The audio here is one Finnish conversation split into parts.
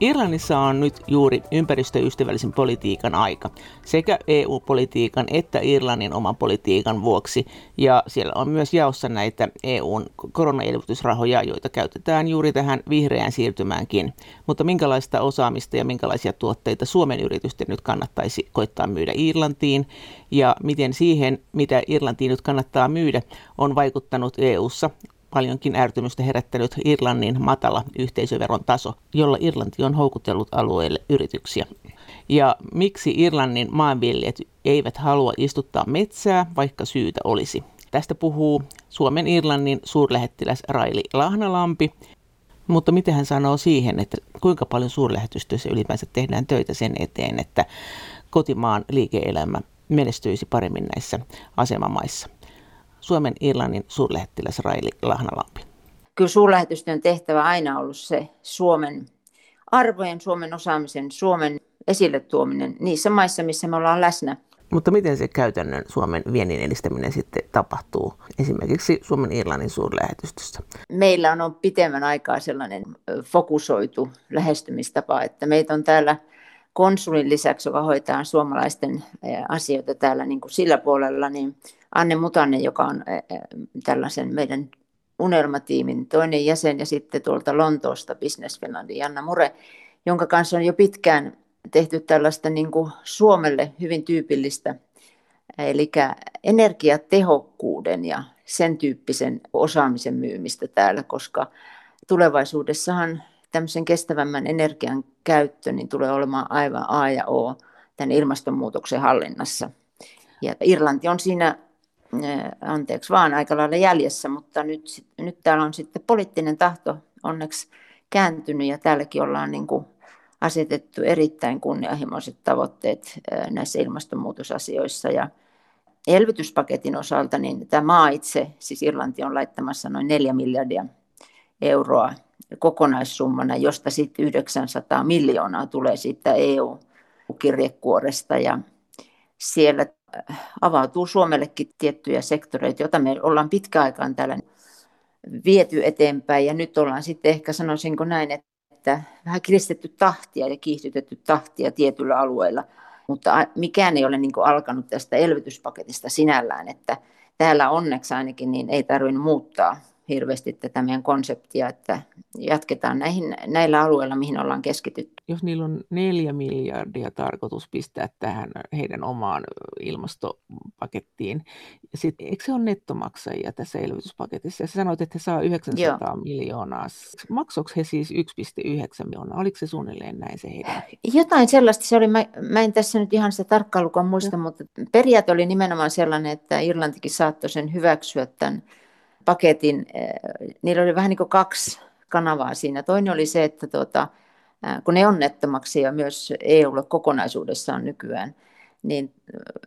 Irlannissa on nyt juuri ympäristöystävällisen politiikan aika, sekä EU-politiikan että Irlannin oman politiikan vuoksi. Ja siellä on myös jaossa näitä EUn koronaelvytysrahoja, joita käytetään juuri tähän vihreään siirtymäänkin. Mutta minkälaista osaamista ja minkälaisia tuotteita Suomen yritysten nyt kannattaisi koittaa myydä Irlantiin? Ja miten siihen, mitä Irlantiin nyt kannattaa myydä, on vaikuttanut EUssa paljonkin ärtymystä herättänyt Irlannin matala yhteisöveron taso, jolla Irlanti on houkutellut alueelle yrityksiä. Ja miksi Irlannin maanviljelijät eivät halua istuttaa metsää, vaikka syytä olisi? Tästä puhuu Suomen Irlannin suurlähettiläs Raili Lahnalampi. Mutta mitä hän sanoo siihen, että kuinka paljon suurlähetystöissä ylipäänsä tehdään töitä sen eteen, että kotimaan liike-elämä menestyisi paremmin näissä asemamaissa? Suomen Irlannin suurlähettiläs Raili Lahnalampi. Kyllä suurlähetystön tehtävä aina ollut se Suomen arvojen, Suomen osaamisen, Suomen esille tuominen niissä maissa, missä me ollaan läsnä. Mutta miten se käytännön Suomen viennin edistäminen sitten tapahtuu esimerkiksi Suomen Irlannin suurlähetystössä? Meillä on ollut pitemmän aikaa sellainen fokusoitu lähestymistapa, että meitä on täällä konsulin lisäksi, joka hoitaa suomalaisten asioita täällä niin kuin sillä puolella, niin Anne Mutanen, joka on tällaisen meidän unelmatiimin toinen jäsen, ja sitten tuolta Lontoosta Business Finlandin Janna Mure, jonka kanssa on jo pitkään tehty tällaista niin kuin Suomelle hyvin tyypillistä, eli energiatehokkuuden ja sen tyyppisen osaamisen myymistä täällä, koska tulevaisuudessahan tämmöisen kestävämmän energian käyttö niin tulee olemaan aivan A ja O tämän ilmastonmuutoksen hallinnassa. Ja Irlanti on siinä anteeksi vaan, aika lailla jäljessä, mutta nyt, nyt täällä on sitten poliittinen tahto onneksi kääntynyt ja täälläkin ollaan niin kuin asetettu erittäin kunnianhimoiset tavoitteet näissä ilmastonmuutosasioissa ja elvytyspaketin osalta, niin tämä maa itse, siis Irlanti on laittamassa noin 4 miljardia euroa kokonaissummana, josta sitten 900 miljoonaa tulee siitä EU-kirjekuoresta ja siellä avautuu Suomellekin tiettyjä sektoreita, joita me ollaan pitkäaikaan täällä viety eteenpäin. Ja nyt ollaan sitten ehkä sanoisinko näin, että vähän kiristetty tahtia ja kiihdytetty tahtia tietyillä alueilla, mutta mikään ei ole niin alkanut tästä elvytyspaketista sinällään, että täällä onneksi ainakin niin ei tarvitse muuttaa hirveästi tätä meidän konseptia, että jatketaan näihin, näillä alueilla, mihin ollaan keskitytty. Jos niillä on neljä miljardia tarkoitus pistää tähän heidän omaan ilmastopakettiin, sit, eikö se ole nettomaksajia tässä elvytyspaketissa? Ja sä sanoit, että he saa 900 Joo. miljoonaa. Maksoiko he siis 1,9 miljoonaa? Oliko se suunnilleen näin se heidän? Jotain sellaista se oli. Mä, mä en tässä nyt ihan sitä tarkkaa lukua muista, Joo. mutta periaate oli nimenomaan sellainen, että Irlantikin saattoi sen hyväksyä tämän paketin, eh, niillä oli vähän niin kuin kaksi kanavaa siinä. Toinen oli se, että tuota, eh, kun ne on nettomaksia myös EUlle kokonaisuudessaan nykyään, niin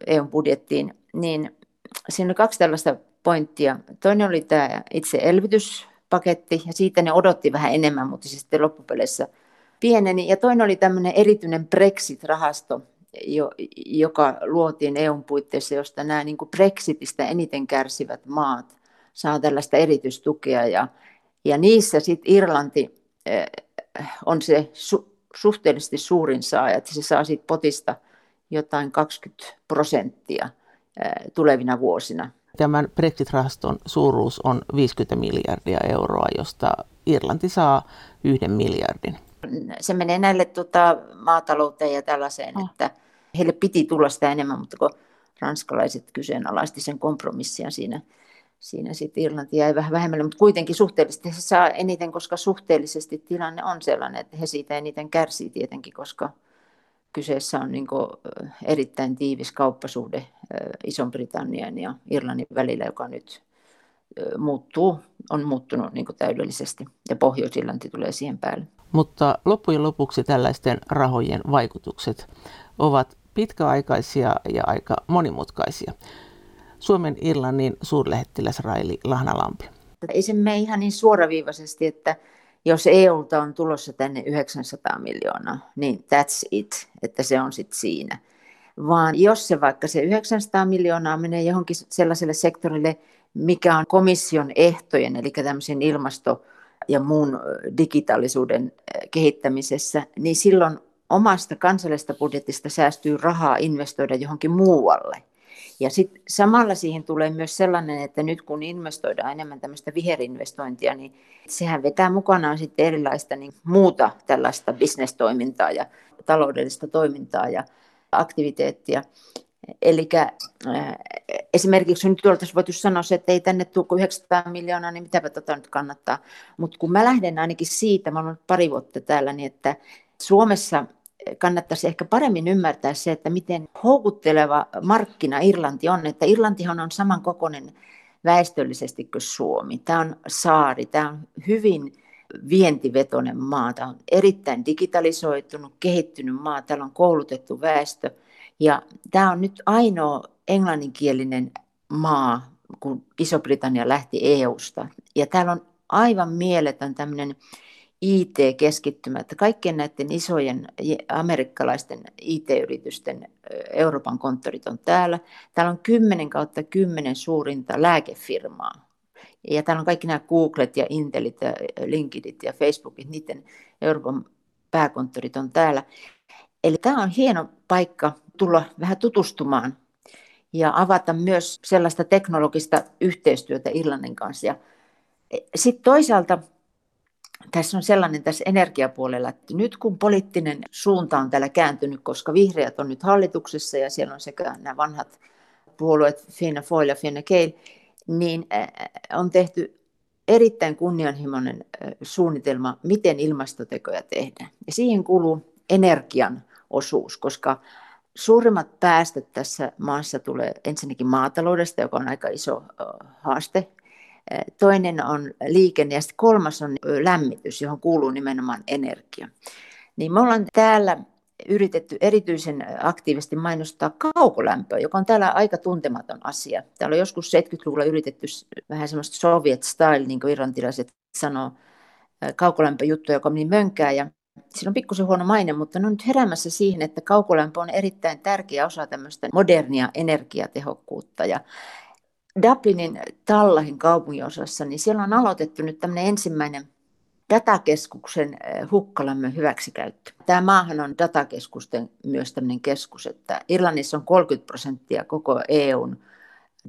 EUn eh, e budjettiin, niin siinä oli kaksi tällaista pointtia. Toinen oli tämä itse elvytyspaketti, ja siitä ne odotti vähän enemmän, mutta se sitten loppupeleissä pieneni. Ja toinen oli tämmöinen erityinen Brexit-rahasto, joka luotiin EUn puitteissa, josta nämä niin kuin Brexitistä eniten kärsivät maat saa tällaista erityistukea ja, ja niissä sitten Irlanti eh, on se su, suhteellisesti suurin saaja, että se saa siitä potista jotain 20 prosenttia eh, tulevina vuosina. Tämän Brexit-rahaston suuruus on 50 miljardia euroa, josta Irlanti saa yhden miljardin. Se menee näille tota, maatalouteen ja tällaiseen, oh. että heille piti tulla sitä enemmän, mutta kun ranskalaiset kyseenalaisti sen kompromissia siinä siinä sitten Irlanti jäi vähän vähemmälle, mutta kuitenkin suhteellisesti se saa eniten, koska suhteellisesti tilanne on sellainen, että he siitä eniten kärsii tietenkin, koska kyseessä on niin erittäin tiivis kauppasuhde Ison-Britannian ja Irlannin välillä, joka nyt muuttuu, on muuttunut niin täydellisesti ja Pohjois-Irlanti tulee siihen päälle. Mutta loppujen lopuksi tällaisten rahojen vaikutukset ovat pitkäaikaisia ja aika monimutkaisia. Suomen Irlannin suurlähettiläs Raili Lahnalampi. Ei se mene ihan niin suoraviivaisesti, että jos EUlta on tulossa tänne 900 miljoonaa, niin that's it, että se on sitten siinä. Vaan jos se vaikka se 900 miljoonaa menee johonkin sellaiselle sektorille, mikä on komission ehtojen, eli tämmöisen ilmasto ja muun digitaalisuuden kehittämisessä, niin silloin omasta kansallisesta budjetista säästyy rahaa investoida johonkin muualle. Ja sitten samalla siihen tulee myös sellainen, että nyt kun investoidaan enemmän tämmöistä viherinvestointia, niin sehän vetää mukanaan sitten erilaista niin muuta tällaista bisnestoimintaa ja taloudellista toimintaa ja aktiviteettia. Eli äh, esimerkiksi nyt oltaisiin voitu sanoa, että ei tänne tule 900 miljoonaa, niin mitäpä tota nyt kannattaa. Mutta kun mä lähden ainakin siitä, mä olen pari vuotta täällä, niin että Suomessa kannattaisi ehkä paremmin ymmärtää se, että miten houkutteleva markkina Irlanti on, että Irlantihan on samankokoinen väestöllisesti kuin Suomi. Tämä on saari, tämä on hyvin vientivetoinen maa, tämä on erittäin digitalisoitunut, kehittynyt maa, täällä on koulutettu väestö ja tämä on nyt ainoa englanninkielinen maa, kun Iso-Britannia lähti EUsta. Ja täällä on aivan mieletön tämmöinen IT-keskittymä, että kaikkien näiden isojen amerikkalaisten IT-yritysten Euroopan konttorit on täällä. Täällä on 10 kautta 10 suurinta lääkefirmaa. Ja täällä on kaikki nämä Googlet ja Intelit ja LinkedInit ja Facebookit, niiden Euroopan pääkonttorit on täällä. Eli tämä on hieno paikka tulla vähän tutustumaan ja avata myös sellaista teknologista yhteistyötä Irlannin kanssa. E, Sitten toisaalta tässä on sellainen tässä energiapuolella, että nyt kun poliittinen suunta on täällä kääntynyt, koska vihreät on nyt hallituksessa ja siellä on sekä nämä vanhat puolueet Fianna Foil ja Fianna Gael, niin on tehty erittäin kunnianhimoinen suunnitelma, miten ilmastotekoja tehdään. Ja siihen kuuluu energian osuus, koska suurimmat päästöt tässä maassa tulee ensinnäkin maataloudesta, joka on aika iso haaste toinen on liikenne ja kolmas on lämmitys, johon kuuluu nimenomaan energia. Niin me ollaan täällä yritetty erityisen aktiivisesti mainostaa kaukolämpöä, joka on täällä aika tuntematon asia. Täällä on joskus 70-luvulla yritetty vähän semmoista soviet style, niin kuin irlantilaiset sanoo, kaukolämpöjuttu, joka meni mönkää ja Siinä on pikkusen huono maine, mutta ne on nyt heräämässä siihen, että kaukolämpö on erittäin tärkeä osa tämmöistä modernia energiatehokkuutta. Ja Dublinin Tallahin kaupunginosassa, niin siellä on aloitettu nyt tämmöinen ensimmäinen datakeskuksen eh, hukkalämmön hyväksikäyttö. Tämä maahan on datakeskusten myös tämmöinen keskus, että Irlannissa on 30 prosenttia koko EUn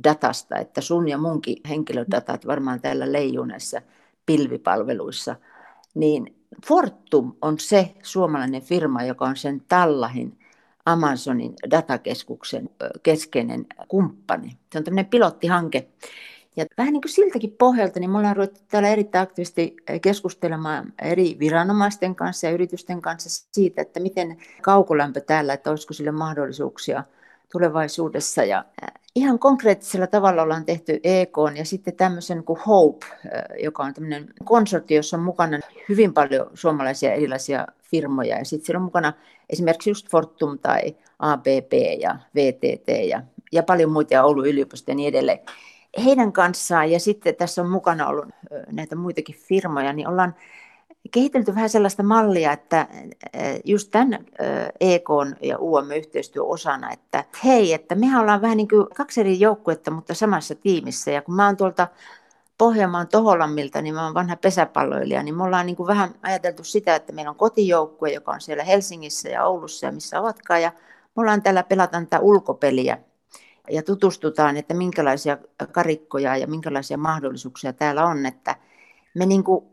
datasta, että sun ja munkin henkilödatat varmaan täällä leijuu näissä pilvipalveluissa, niin Fortum on se suomalainen firma, joka on sen Tallahin Amazonin datakeskuksen keskeinen kumppani. Se on tämmöinen pilottihanke. Ja vähän niin kuin siltäkin pohjalta, niin me ollaan ruvettu täällä erittäin aktiivisesti keskustelemaan eri viranomaisten kanssa ja yritysten kanssa siitä, että miten kaukolämpö täällä, että olisiko sille mahdollisuuksia tulevaisuudessa. Ja ihan konkreettisella tavalla ollaan tehty EK ja sitten tämmöisen kuin HOPE, joka on tämmöinen konsortio, jossa on mukana hyvin paljon suomalaisia erilaisia firmoja. Ja sitten siellä on mukana esimerkiksi just Fortum tai ABB ja VTT ja, ja paljon muita ja Oulun yliopisto ja niin edelleen. Heidän kanssaan ja sitten tässä on mukana ollut näitä muitakin firmoja, niin ollaan kehitelty vähän sellaista mallia, että just tämän EK ja UM-yhteistyö osana, että hei, että mehän ollaan vähän niin kuin kaksi eri joukkuetta, mutta samassa tiimissä. Ja kun mä oon tuolta Pohjanmaan Toholammilta, niin mä oon vanha pesäpalloilija, niin me ollaan niin kuin vähän ajateltu sitä, että meillä on kotijoukkue, joka on siellä Helsingissä ja Oulussa ja missä ovatkaan, ja me ollaan täällä pelataan tätä ulkopeliä ja tutustutaan, että minkälaisia karikkoja ja minkälaisia mahdollisuuksia täällä on, että me niin kuin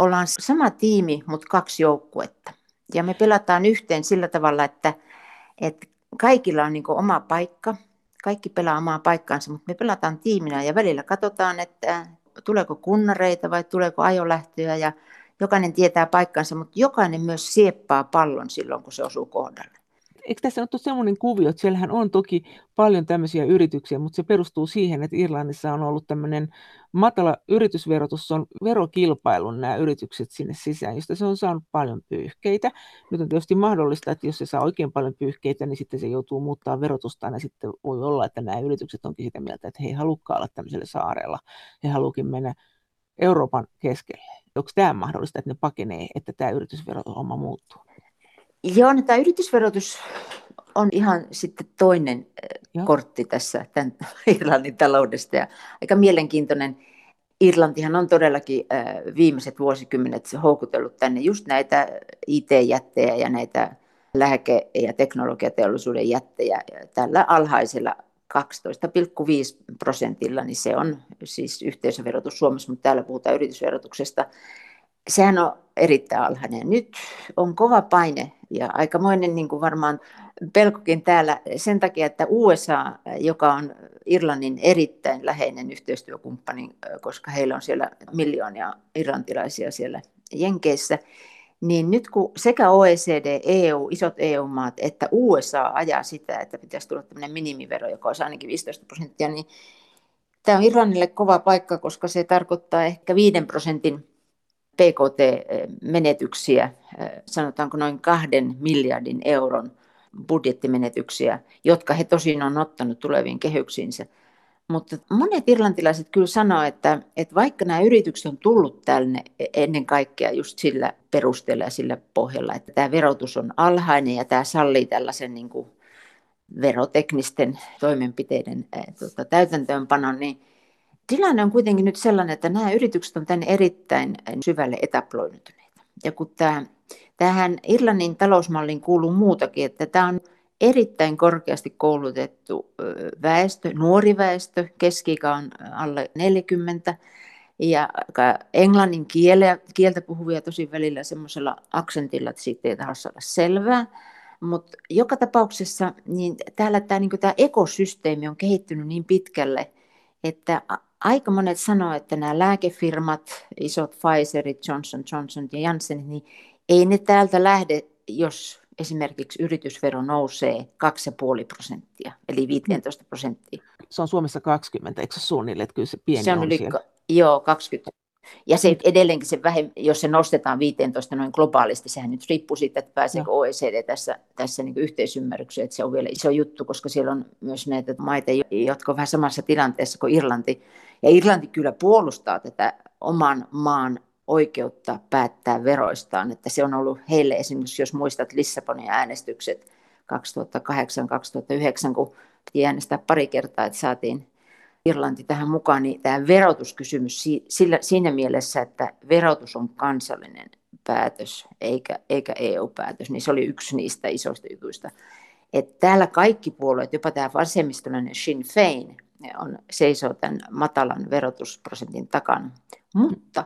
ollaan sama tiimi, mutta kaksi joukkuetta. Ja me pelataan yhteen sillä tavalla, että, että kaikilla on niin oma paikka, kaikki pelaa omaa paikkaansa, mutta me pelataan tiiminä ja välillä katsotaan, että tuleeko kunnareita vai tuleeko ajolähtöjä ja jokainen tietää paikkansa, mutta jokainen myös sieppaa pallon silloin, kun se osuu kohdalle eikö tässä ole semmoinen kuvio, että siellähän on toki paljon tämmöisiä yrityksiä, mutta se perustuu siihen, että Irlannissa on ollut tämmöinen matala yritysverotus, on verokilpailun nämä yritykset sinne sisään, josta se on saanut paljon pyyhkeitä. Nyt on tietysti mahdollista, että jos se saa oikein paljon pyyhkeitä, niin sitten se joutuu muuttaa verotustaan, ja sitten voi olla, että nämä yritykset onkin sitä mieltä, että he ei halukkaan olla tämmöisellä saarella, he haluukin mennä Euroopan keskelle. Onko tämä mahdollista, että ne pakenee, että tämä yritysverohomma muuttuu? Joo, no, tämä yritysverotus on ihan sitten toinen eh, Joo. kortti tässä tämän Irlannin taloudesta ja aika mielenkiintoinen. Irlantihan on todellakin viimeiset vuosikymmenet houkutellut tänne just näitä IT-jättejä ja näitä lääke- ja teknologiateollisuuden jättejä tällä alhaisella 12,5 prosentilla, niin se on siis yhteisöverotus Suomessa, mutta täällä puhutaan yritysverotuksesta. Sehän on erittäin alhainen. Nyt on kova paine ja aikamoinen niin kuin varmaan pelkokin täällä sen takia, että USA, joka on Irlannin erittäin läheinen yhteistyökumppani, koska heillä on siellä miljoonia irlantilaisia siellä Jenkeissä, niin nyt kun sekä OECD, EU, isot EU-maat, että USA ajaa sitä, että pitäisi tulla tämmöinen minimivero, joka olisi ainakin 15 prosenttia, niin tämä on Irlannille kova paikka, koska se tarkoittaa ehkä 5 prosentin PKT-menetyksiä, sanotaanko noin kahden miljardin euron budjettimenetyksiä, jotka he tosin on ottanut tuleviin kehyksiinsä. Mutta monet irlantilaiset kyllä sanoo, että, että vaikka nämä yritykset on tullut tänne ennen kaikkea just sillä perusteella ja sillä pohjalla, että tämä verotus on alhainen ja tämä sallii tällaisen niin kuin veroteknisten toimenpiteiden tuota, täytäntöönpanon, niin tilanne on kuitenkin nyt sellainen, että nämä yritykset on tänne erittäin syvälle etaploituneita. Ja kun tämä, tähän Irlannin talousmalliin kuuluu muutakin, että tämä on erittäin korkeasti koulutettu väestö, nuori väestö, keski on alle 40, ja englannin kieltä, kieltä puhuvia tosi välillä semmoisella aksentilla, että siitä ei tahdo saada selvää. Mutta joka tapauksessa niin täällä tämä, niin tämä ekosysteemi on kehittynyt niin pitkälle, että aika monet sanoo, että nämä lääkefirmat, isot Pfizerit, Johnson Johnson ja Janssen, niin ei ne täältä lähde, jos esimerkiksi yritysvero nousee 2,5 prosenttia, eli 15 prosenttia. Se on Suomessa 20, eikö se suunnilleen, että kyllä se pieni se on, on yli, siellä. Joo, 20. Ja se edelleenkin, se vähem, jos se nostetaan 15 noin globaalisti, sehän nyt riippuu siitä, että pääseekö OECD tässä, tässä niin yhteisymmärrykseen, että se on vielä iso juttu, koska siellä on myös näitä maita, jotka ovat vähän samassa tilanteessa kuin Irlanti. Ja Irlanti kyllä puolustaa tätä oman maan oikeutta päättää veroistaan. Että se on ollut heille esimerkiksi, jos muistat Lissabonin äänestykset 2008-2009, kun piti äänestää pari kertaa, että saatiin Irlanti tähän mukaan, niin tämä verotuskysymys sillä, siinä mielessä, että verotus on kansallinen päätös eikä, eikä EU-päätös, niin se oli yksi niistä isoista jutuista. Että täällä kaikki puolueet, jopa tämä vasemmistolainen Sinn Fein, on, seisoo tämän matalan verotusprosentin takana. Mutta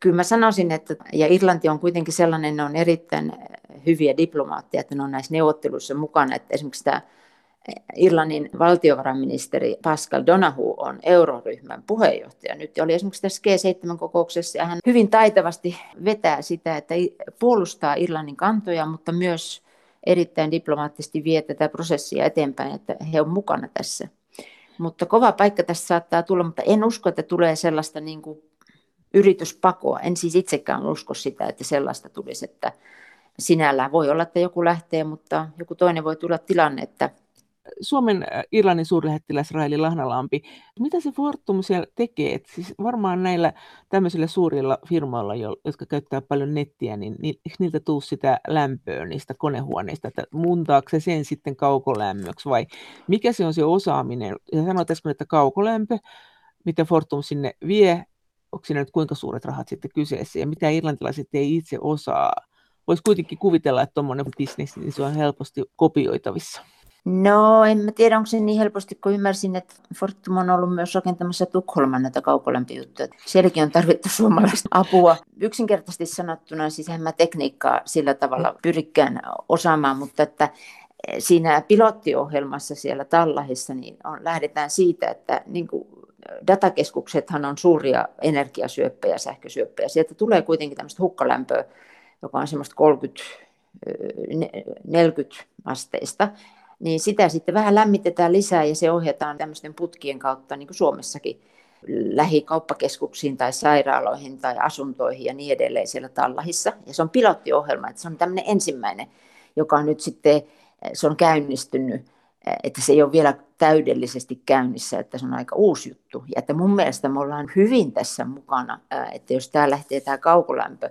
kyllä mä sanoisin, että ja Irlanti on kuitenkin sellainen, ne on erittäin hyviä diplomaatteja, että ne on näissä neuvotteluissa mukana, että esimerkiksi tämä Irlannin valtiovarainministeri Pascal Donahu on euroryhmän puheenjohtaja nyt. Oli esimerkiksi tässä G7-kokouksessa ja hän hyvin taitavasti vetää sitä, että puolustaa Irlannin kantoja, mutta myös erittäin diplomaattisesti vie tätä prosessia eteenpäin, että he on mukana tässä. Mutta kova paikka tässä saattaa tulla, mutta en usko, että tulee sellaista niin kuin yrityspakoa. En siis itsekään usko sitä, että sellaista tulisi, että sinällään voi olla, että joku lähtee, mutta joku toinen voi tulla tilanne, että Suomen Irlannin suurlähettiläs Raili Lahnalampi, mitä se Fortum siellä tekee? Et siis varmaan näillä tämmöisillä suurilla firmoilla, jotka käyttää paljon nettiä, niin niiltä tuu sitä lämpöä niistä konehuoneista, että muuntaako se sen sitten kaukolämmöksi vai mikä se on se osaaminen? Ja äsken, että kaukolämpö, mitä Fortum sinne vie, onko siinä nyt kuinka suuret rahat sitten kyseessä ja mitä irlantilaiset ei itse osaa? Voisi kuitenkin kuvitella, että tuommoinen bisnes niin se on helposti kopioitavissa. No en mä tiedä, onko se niin helposti, kun ymmärsin, että Fortum on ollut myös rakentamassa Tukholman näitä kaukolämpöjuttuja. Sielläkin on tarvittu suomalaista apua. Yksinkertaisesti sanottuna, siis en mä tekniikkaa sillä tavalla pyrikään osaamaan, mutta että siinä pilottiohjelmassa siellä Tallahissa niin on, lähdetään siitä, että niin kuin datakeskuksethan on suuria energiasyöppejä, sähkösyöppejä. Sieltä tulee kuitenkin tämmöistä hukkalämpöä, joka on semmoista 30-40 asteista niin sitä sitten vähän lämmitetään lisää ja se ohjataan tämmöisten putkien kautta, niin kuin Suomessakin, lähikauppakeskuksiin tai sairaaloihin tai asuntoihin ja niin edelleen siellä Tallahissa. Ja se on pilottiohjelma, että se on tämmöinen ensimmäinen, joka on nyt sitten, se on käynnistynyt, että se ei ole vielä täydellisesti käynnissä, että se on aika uusi juttu. Ja että mun mielestä me ollaan hyvin tässä mukana, että jos tämä lähtee tämä kaukolämpö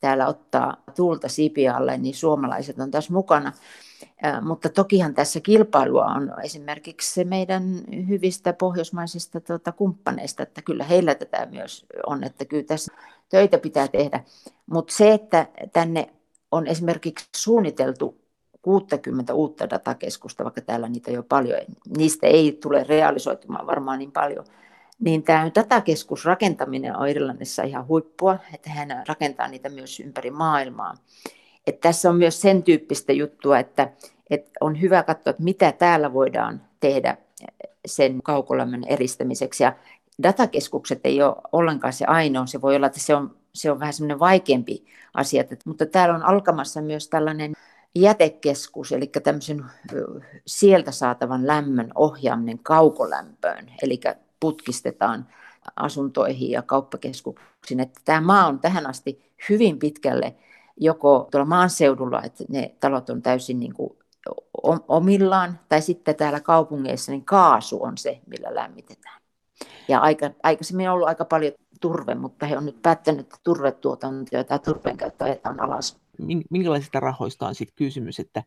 täällä ottaa tuulta sipialle, niin suomalaiset on tässä mukana. Mutta tokihan tässä kilpailua on esimerkiksi se meidän hyvistä pohjoismaisista tuota, kumppaneista, että kyllä heillä tätä myös on, että kyllä tässä töitä pitää tehdä. Mutta se, että tänne on esimerkiksi suunniteltu 60 uutta datakeskusta, vaikka täällä niitä jo paljon, niistä ei tule realisoitumaan varmaan niin paljon, niin tämä datakeskusrakentaminen on Irlannissa ihan huippua, että hän rakentaa niitä myös ympäri maailmaa. Et tässä on myös sen tyyppistä juttua, että, että on hyvä katsoa, että mitä täällä voidaan tehdä sen kaukolämmön eristämiseksi. Ja datakeskukset ei ole ollenkaan se ainoa, se voi olla, että se on, se on vähän semmoinen vaikeampi asia, mutta täällä on alkamassa myös tällainen jätekeskus, eli tämmöisen sieltä saatavan lämmön ohjaaminen kaukolämpöön, eli putkistetaan asuntoihin ja kauppakeskuksiin. Että tämä maa on tähän asti hyvin pitkälle joko tuolla maaseudulla, että ne talot on täysin niin kuin omillaan, tai sitten täällä kaupungeissa niin kaasu on se, millä lämmitetään. Ja aika, aikaisemmin on ollut aika paljon turve, mutta he on nyt päättänyt, että turvetuotanto ja turpeen käyttö ajetaan alas. Minkälaisista rahoista on sitten kysymys, että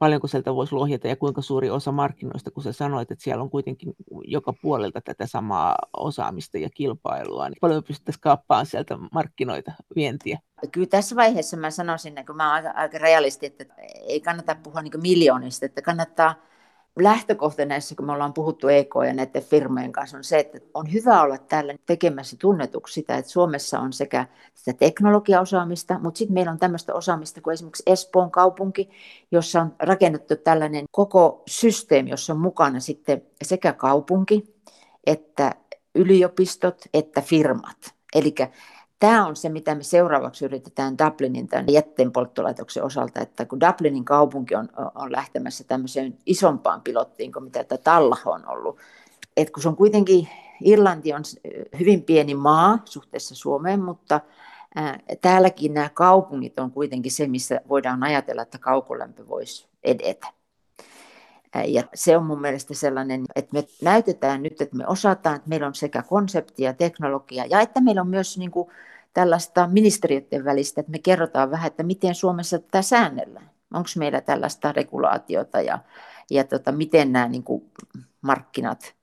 paljonko sieltä voisi lohjata ja kuinka suuri osa markkinoista, kun sä sanoit, että siellä on kuitenkin joka puolelta tätä samaa osaamista ja kilpailua, niin paljon pystyttäisiin kaappaamaan sieltä markkinoita, vientiä? Kyllä tässä vaiheessa mä sanoisin, kun mä olen aika, realisti, että ei kannata puhua niin miljoonista, että kannattaa lähtökohta näissä, kun me ollaan puhuttu EK ja näiden firmojen kanssa, on se, että on hyvä olla täällä tekemässä tunnetuksi sitä, että Suomessa on sekä sitä teknologiaosaamista, mutta sitten meillä on tämmöistä osaamista kuin esimerkiksi Espoon kaupunki, jossa on rakennettu tällainen koko systeemi, jossa on mukana sitten sekä kaupunki, että yliopistot, että firmat. Eli Tämä on se, mitä me seuraavaksi yritetään Dublinin tämän jätteenpolttolaitoksen osalta, että kun Dublinin kaupunki on, on lähtemässä tämmöiseen isompaan pilottiin kuin mitä tämä Tallaho on ollut, että kun se on kuitenkin, Irlanti on hyvin pieni maa suhteessa Suomeen, mutta ää, täälläkin nämä kaupungit on kuitenkin se, missä voidaan ajatella, että kaukolämpö voisi edetä. Ja se on mun mielestä sellainen, että me näytetään nyt, että me osataan, että meillä on sekä konsepti ja teknologia, ja että meillä on myös niin kuin tällaista ministeriöiden välistä, että me kerrotaan vähän, että miten Suomessa tätä säännellään. Onko meillä tällaista regulaatiota ja, ja tota, miten nämä niin kuin markkinat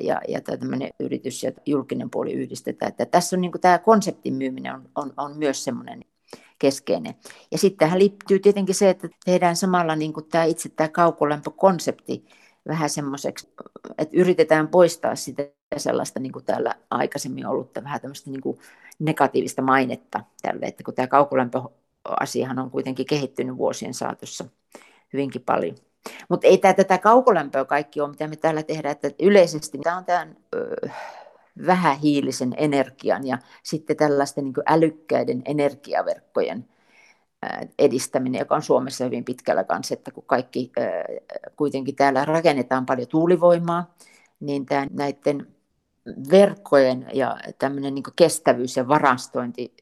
ja, ja tämmöinen yritys ja julkinen puoli yhdistetään. Että tässä on niin kuin tämä konseptin myyminen on, on, on myös semmoinen keskeinen. Ja sitten tähän liittyy tietenkin se, että tehdään samalla niin kuin tämä itse tämä kaukolämpökonsepti vähän semmoiseksi, että yritetään poistaa sitä sellaista niin kuin täällä aikaisemmin ollut vähän tämmöistä niin kuin negatiivista mainetta tälle, että kun tämä kaukolämpöasiahan on kuitenkin kehittynyt vuosien saatossa hyvinkin paljon. Mutta ei tämä tätä kaukolämpöä kaikki ole, mitä me täällä tehdään, että yleisesti tämä on tämän ö, vähähiilisen energian ja sitten tällaisten niin älykkäiden energiaverkkojen edistäminen, joka on Suomessa hyvin pitkällä kanssa, että kun kaikki kuitenkin täällä rakennetaan paljon tuulivoimaa, niin tämä näiden verkkojen ja tämmöinen niin kestävyys ja varastointi,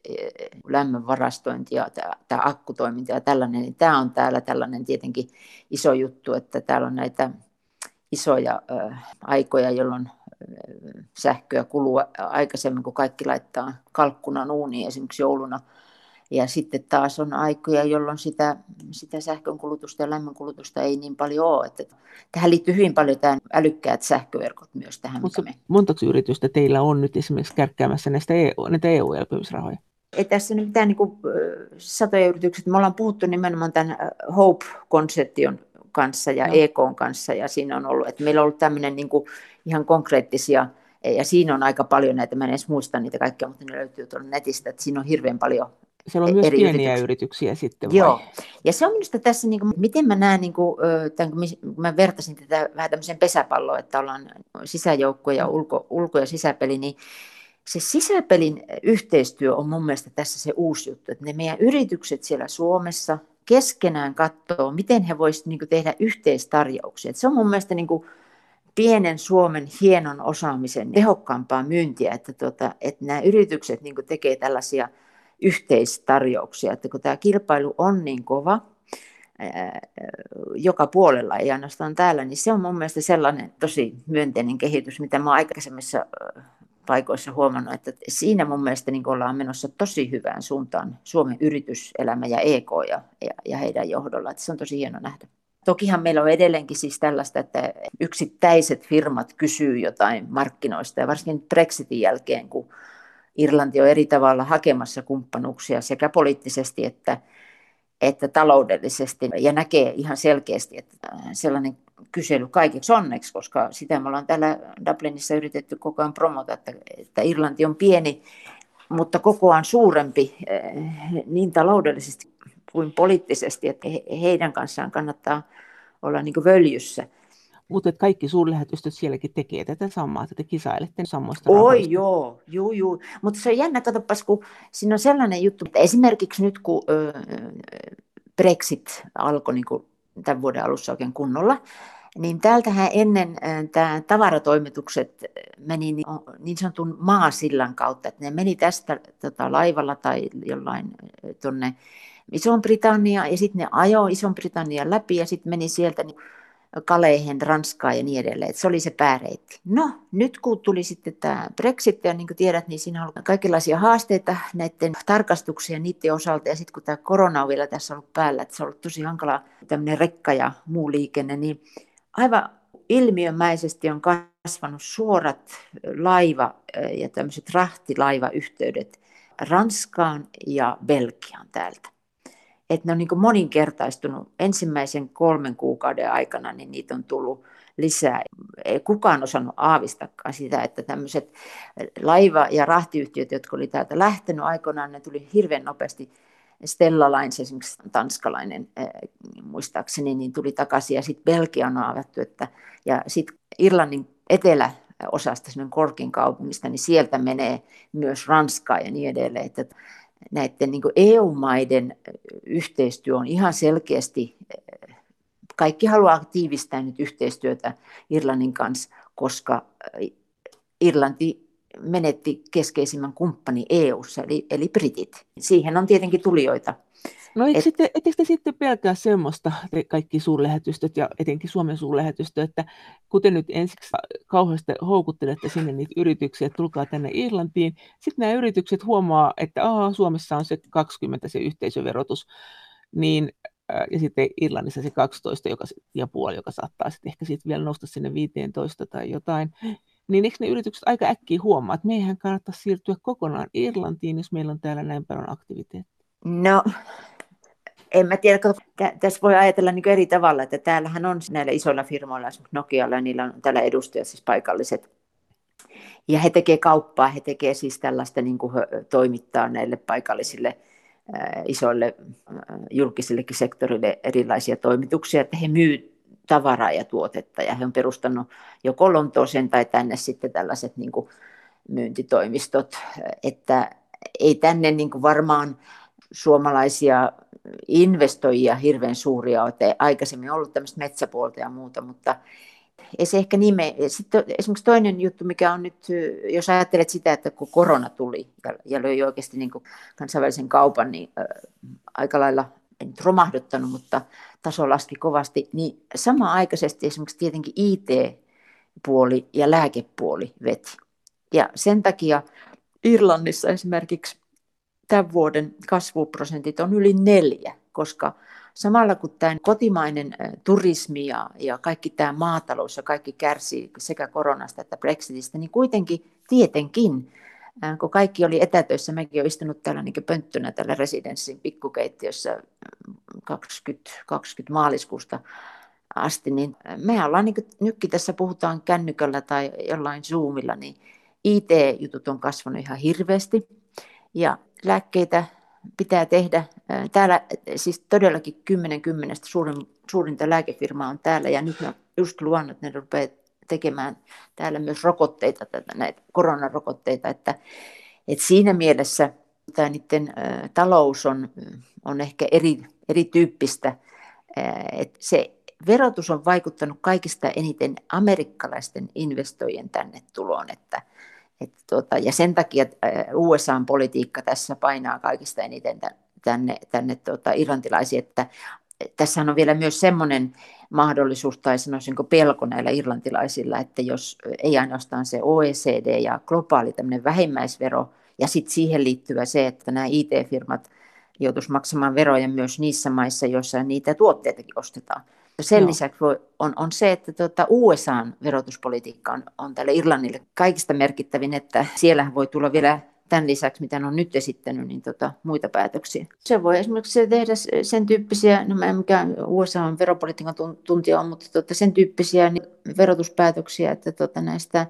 lämmön varastointi ja tämä, tämä akkutoiminta ja tällainen, niin tämä on täällä tällainen tietenkin iso juttu, että täällä on näitä isoja aikoja, jolloin sähköä kuluu aikaisemmin, kun kaikki laittaa kalkkunan uuniin esimerkiksi jouluna. Ja sitten taas on aikoja, jolloin sitä, sitä sähkönkulutusta ja lämmönkulutusta ei niin paljon ole. Että tähän liittyy hyvin paljon tämän älykkäät sähköverkot myös tähän. Mutta me... montako yritystä teillä on nyt esimerkiksi kärkkäämässä näistä EU, näitä EU-elpymisrahoja? Ei tässä nyt mitään niin kuin, satoja yrityksiä. Me ollaan puhuttu nimenomaan tämän Hope-konseption kanssa ja no. EK kanssa. Ja siinä on ollut, että meillä on ollut tämmöinen niin kuin ihan konkreettisia, ja siinä on aika paljon näitä, mä en edes muista niitä kaikkia, mutta ne löytyy tuolla netistä, että siinä on hirveän paljon siellä on myös eri pieniä yrityksiä, yrityksiä sitten vai? Joo, ja se on minusta tässä, niin kuin, miten mä näen, niin kuin, tämän, kun mä vertasin tätä vähän tämmöiseen pesäpalloon, että ollaan sisäjoukko ja ulko, ulko- ja sisäpeli, niin se sisäpelin yhteistyö on mun mielestä tässä se uusi juttu, että ne meidän yritykset siellä Suomessa keskenään katsoo, miten he voisivat niin tehdä yhteistarjouksia. Se on mun mielestä niin kuin, pienen Suomen hienon osaamisen tehokkaampaa myyntiä, että, tuota, että nämä yritykset niin tekee tällaisia yhteistarjouksia, että kun tämä kilpailu on niin kova joka puolella, ei ainoastaan täällä, niin se on mun mielestä sellainen tosi myönteinen kehitys, mitä mä aikaisemmissa paikoissa huomannut, että siinä mun mielestä niin ollaan menossa tosi hyvään suuntaan Suomen yrityselämä ja EK ja, ja, ja heidän johdolla. Että se on tosi hieno nähdä. Tokihan meillä on edelleenkin siis tällaista, että yksittäiset firmat kysyy jotain markkinoista ja varsinkin Brexitin jälkeen, kun Irlanti on eri tavalla hakemassa kumppanuuksia sekä poliittisesti että, että taloudellisesti ja näkee ihan selkeästi, että sellainen kysely kaikeksi onneksi, koska sitä me ollaan täällä Dublinissa yritetty koko ajan promota, että, että Irlanti on pieni, mutta kokoaan suurempi eh, niin taloudellisesti kuin poliittisesti, että heidän kanssaan kannattaa olla niin völjyssä. Mutta kaikki suurlähetystöt sielläkin tekee tätä samaa, että te kisailette samoista Oi rahoista. joo, juu, juu. Mutta se on jännä, katsopas, kun siinä on sellainen juttu, että esimerkiksi nyt kun ö, Brexit alkoi niin kuin tämän vuoden alussa oikein kunnolla, niin täältähän ennen tämä tavaratoimitukset meni niin, niin sanotun maasillan kautta, että ne meni tästä tota, laivalla tai jollain tuonne Iso-Britannia ja sitten ne ajoi Iso-Britannian läpi ja sitten meni sieltä niin Kaleihin, Ranskaan ja niin edelleen. Se oli se pääreitti. No, nyt kun tuli sitten tämä Brexit, ja niin kuin tiedät, niin siinä on ollut kaikenlaisia haasteita näiden tarkastuksia niiden osalta, ja sitten kun tämä korona on vielä tässä ollut päällä, että se on ollut tosi hankala tämmöinen rekka ja muu liikenne, niin aivan ilmiömäisesti on kasvanut suorat laiva- ja tämmöiset rahtilaivayhteydet Ranskaan ja Belgiaan täältä että ne on niin moninkertaistunut ensimmäisen kolmen kuukauden aikana, niin niitä on tullut lisää. Ei kukaan osannut aavistakaan sitä, että tämmöiset laiva- ja rahtiyhtiöt, jotka oli täältä lähtenyt aikoinaan, ne tuli hirveän nopeasti Stella Lines, esimerkiksi tanskalainen eh, muistaakseni, niin tuli takaisin ja sitten Belgia on avattu, että, ja sitten Irlannin eteläosasta, Korkin kaupungista, niin sieltä menee myös Ranskaa ja niin edelleen, että näiden niin EU-maiden yhteistyö on ihan selkeästi, kaikki haluaa tiivistää nyt yhteistyötä Irlannin kanssa, koska Irlanti menetti keskeisimmän kumppani EU:ssa eli, eli britit. Siihen on tietenkin tulijoita. No et, sitten, ettekö te sitten pelkää semmoista, te kaikki suurlähetystöt ja etenkin Suomen suurlähetystö, että kuten nyt ensiksi kauheasti houkuttelette sinne niitä yrityksiä, että tulkaa tänne Irlantiin, sitten nämä yritykset huomaa, että aha, Suomessa on se 20 se yhteisöverotus, niin ja sitten Irlannissa se 12 joka, ja puoli, joka saattaa sitten ehkä sitten vielä nousta sinne 15 tai jotain, niin eikö ne yritykset aika äkkiä huomaa, että meidän kannattaa siirtyä kokonaan Irlantiin, jos meillä on täällä näin paljon aktiviteettia? No, en mä tiedä, tässä voi ajatella niin eri tavalla, että täällähän on näillä isoilla firmoilla, esimerkiksi Nokialla, ja niillä on täällä edustajat, siis paikalliset, ja he tekevät kauppaa, he tekevät siis tällaista niin kuin toimittaa näille paikallisille isoille julkisillekin sektorille erilaisia toimituksia, että he myy tavaraa ja tuotetta, ja he on perustanut joko Lontooseen tai tänne sitten tällaiset niin kuin myyntitoimistot, että ei tänne niin kuin varmaan suomalaisia investoijia hirveän suuria ole. Aikaisemmin ollut tämmöistä metsäpuolta ja muuta, mutta ei se ehkä nime. Sitten esimerkiksi toinen juttu, mikä on nyt, jos ajattelet sitä, että kun korona tuli ja, löi oikeasti niin kuin kansainvälisen kaupan, niin äh, aika lailla en nyt romahduttanut, mutta taso laski kovasti, niin sama-aikaisesti esimerkiksi tietenkin IT-puoli ja lääkepuoli veti. Ja sen takia Irlannissa esimerkiksi tämän vuoden kasvuprosentit on yli neljä, koska samalla kun tämä kotimainen turismi ja, ja kaikki tämä maatalous ja kaikki kärsii sekä koronasta että Brexitistä, niin kuitenkin tietenkin, kun kaikki oli etätöissä, mekin olen istunut täällä niin pönttönä tällä residenssin pikkukeittiössä 20, 20 maaliskuusta asti, niin me ollaan, niin nytkin tässä puhutaan kännykällä tai jollain Zoomilla, niin IT-jutut on kasvanut ihan hirveästi. Ja lääkkeitä pitää tehdä. Täällä siis todellakin 10 kymmenestä suurin, suurinta lääkefirmaa on täällä ja nyt ne just luvannut, että ne rupeaa tekemään täällä myös rokotteita, tätä, näitä koronarokotteita, että, että siinä mielessä tämä niiden ä, talous on, on ehkä eri, erityyppistä. että se verotus on vaikuttanut kaikista eniten amerikkalaisten investoijien tänne tuloon, että, et tuota, ja sen takia USA-politiikka tässä painaa kaikista eniten tänne, tänne tuota, irlantilaisia, että tässä on vielä myös semmoinen mahdollisuus tai sanoisinko pelko näillä irlantilaisilla, että jos ei ainoastaan se OECD ja globaali tämmöinen vähimmäisvero ja sitten siihen liittyvä se, että nämä IT-firmat joutuisi maksamaan veroja myös niissä maissa, joissa niitä tuotteitakin ostetaan. Sen no. lisäksi voi, on, on se, että tuota, USAn verotuspolitiikka on, on tälle Irlannille kaikista merkittävin, että siellä voi tulla vielä tämän lisäksi, mitä ne on nyt esittänyt, niin tota, muita päätöksiä. Se voi esimerkiksi tehdä sen tyyppisiä, no mä en mikä USA on veropolitiikan tuntija on, mutta tota, sen tyyppisiä niin verotuspäätöksiä, että tota, näistä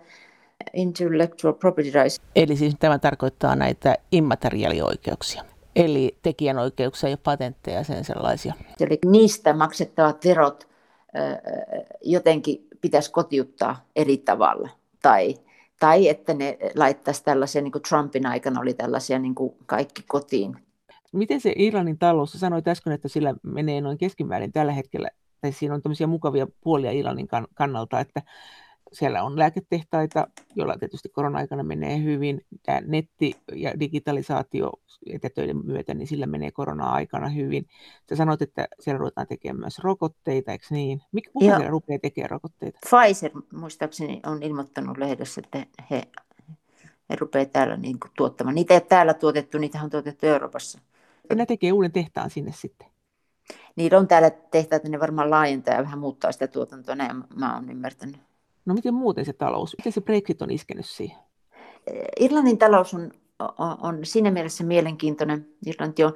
intellectual property rights. Eli siis tämä tarkoittaa näitä immateriaalioikeuksia, eli tekijänoikeuksia ja patentteja ja sen sellaisia. Eli niistä maksettavat verot jotenkin pitäisi kotiuttaa eri tavalla tai tai että ne laittaisi tällaisia, niin kuin Trumpin aikana oli tällaisia niin kuin kaikki kotiin. Miten se Irlannin talous, sanoit äsken, että sillä menee noin keskimäärin tällä hetkellä, tai siinä on tämmöisiä mukavia puolia Irlannin kannalta, että siellä on lääketehtaita, joilla tietysti korona-aikana menee hyvin. Tämä netti ja digitalisaatio etätöiden myötä, niin sillä menee korona-aikana hyvin. Sä sanoit, että siellä ruvetaan tekemään myös rokotteita, eikö niin? Kuka siellä rupeaa tekemään rokotteita? Pfizer muistaakseni on ilmoittanut lehdessä, että he, he rupeavat täällä niin kuin tuottamaan. Niitä ei ole täällä tuotettu, niitä on tuotettu Euroopassa. Ja ne tekee uuden tehtaan sinne sitten. Niillä on täällä tehtaat, ne varmaan laajentaa ja vähän muuttaa sitä tuotantoa, näin mä oon ymmärtänyt. No miten muuten se talous, miten se Brexit on iskenyt siihen? Irlannin talous on, on, on siinä mielessä mielenkiintoinen. Irlanti on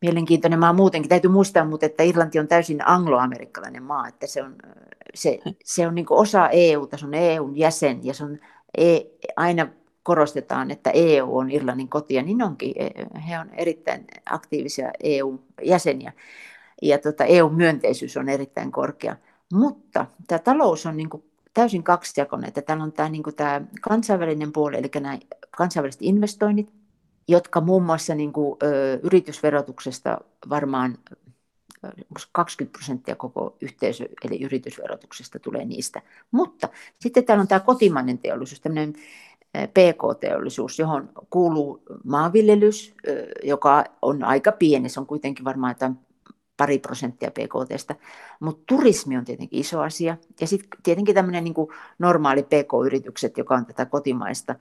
mielenkiintoinen maa muutenkin. Täytyy muistaa, mutta että Irlanti on täysin angloamerikkalainen maa, että se on, se, se on niin osa EUta, se on EUn jäsen ja se on e, aina korostetaan, että EU on Irlannin koti ja niin onkin. He on erittäin aktiivisia EU-jäseniä ja tota, EU-myönteisyys on erittäin korkea. Mutta tämä talous on niin täysin kaksijakoinen, että täällä on tämä, niin tämä kansainvälinen puoli, eli nämä kansainväliset investoinnit, jotka muun muassa niin kuin, ö, yritysverotuksesta varmaan 20 prosenttia koko yhteisö- eli yritysverotuksesta tulee niistä. Mutta sitten täällä on tämä kotimainen teollisuus, tämmöinen PK-teollisuus, johon kuuluu maanviljelys, joka on aika pieni, se on kuitenkin varmaan jotain pari prosenttia PKTstä, mutta turismi on tietenkin iso asia. Ja sitten tietenkin tämmöinen niin normaali PK-yritykset, joka on tätä kotimaista,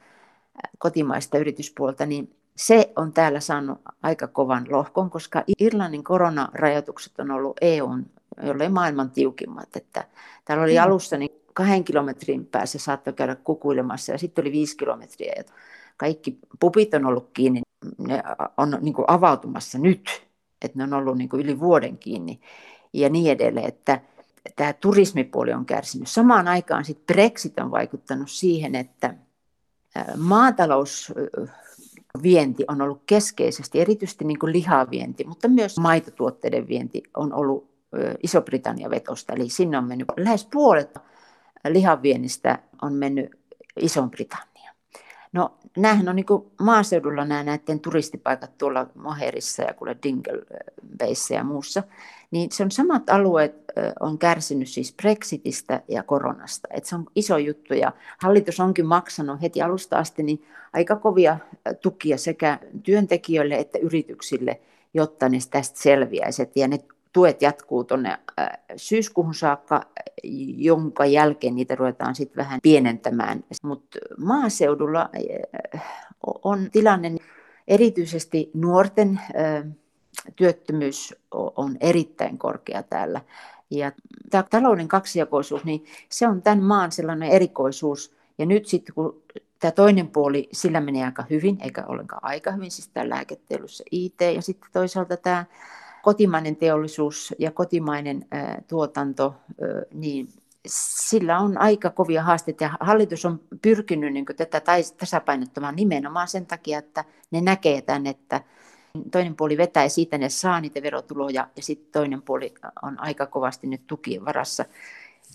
kotimaista yrityspuolta, niin se on täällä saanut aika kovan lohkon, koska Irlannin koronarajoitukset on ollut EUn, jollei maailman tiukimmat. Että täällä oli mm. alussa niin kahden kilometrin päässä saattoi käydä kukuilemassa ja sitten oli viisi kilometriä. Ja kaikki pupit on ollut kiinni, ne on niin avautumassa nyt että ne on ollut niin kuin yli vuoden kiinni ja niin edelleen, että tämä turismipuoli on kärsinyt. Samaan aikaan sit Brexit on vaikuttanut siihen, että maatalousvienti on ollut keskeisesti, erityisesti niin kuin lihavienti, mutta myös maitotuotteiden vienti on ollut Iso-Britannia vetosta, eli sinne on mennyt lähes puolet lihaviennistä on mennyt Iso-Britanniaan. No näähän on niin maaseudulla nämä näiden turistipaikat tuolla Moherissa ja kuule Dingle Bayssä ja muussa, niin se on samat alueet on kärsinyt siis Brexitistä ja koronasta. Et se on iso juttu ja hallitus onkin maksanut heti alusta asti niin aika kovia tukia sekä työntekijöille että yrityksille, jotta ne tästä selviäisivät. Ja ne tuet jatkuu tuonne syyskuuhun saakka, jonka jälkeen niitä ruvetaan sitten vähän pienentämään. Mutta maaseudulla on tilanne erityisesti nuorten työttömyys on erittäin korkea täällä. Ja tämä talouden kaksijakoisuus, niin se on tämän maan sellainen erikoisuus. Ja nyt sitten kun tämä toinen puoli, sillä menee aika hyvin, eikä ollenkaan aika hyvin, siis tämä lääketeollisuus, IT, ja sitten toisaalta tämä kotimainen teollisuus ja kotimainen tuotanto, niin sillä on aika kovia haasteita ja hallitus on pyrkinyt niin tätä tasapainottamaan nimenomaan sen takia, että ne näkee tämän, että toinen puoli vetää ja siitä ne saa niitä verotuloja ja sitten toinen puoli on aika kovasti nyt tukien varassa.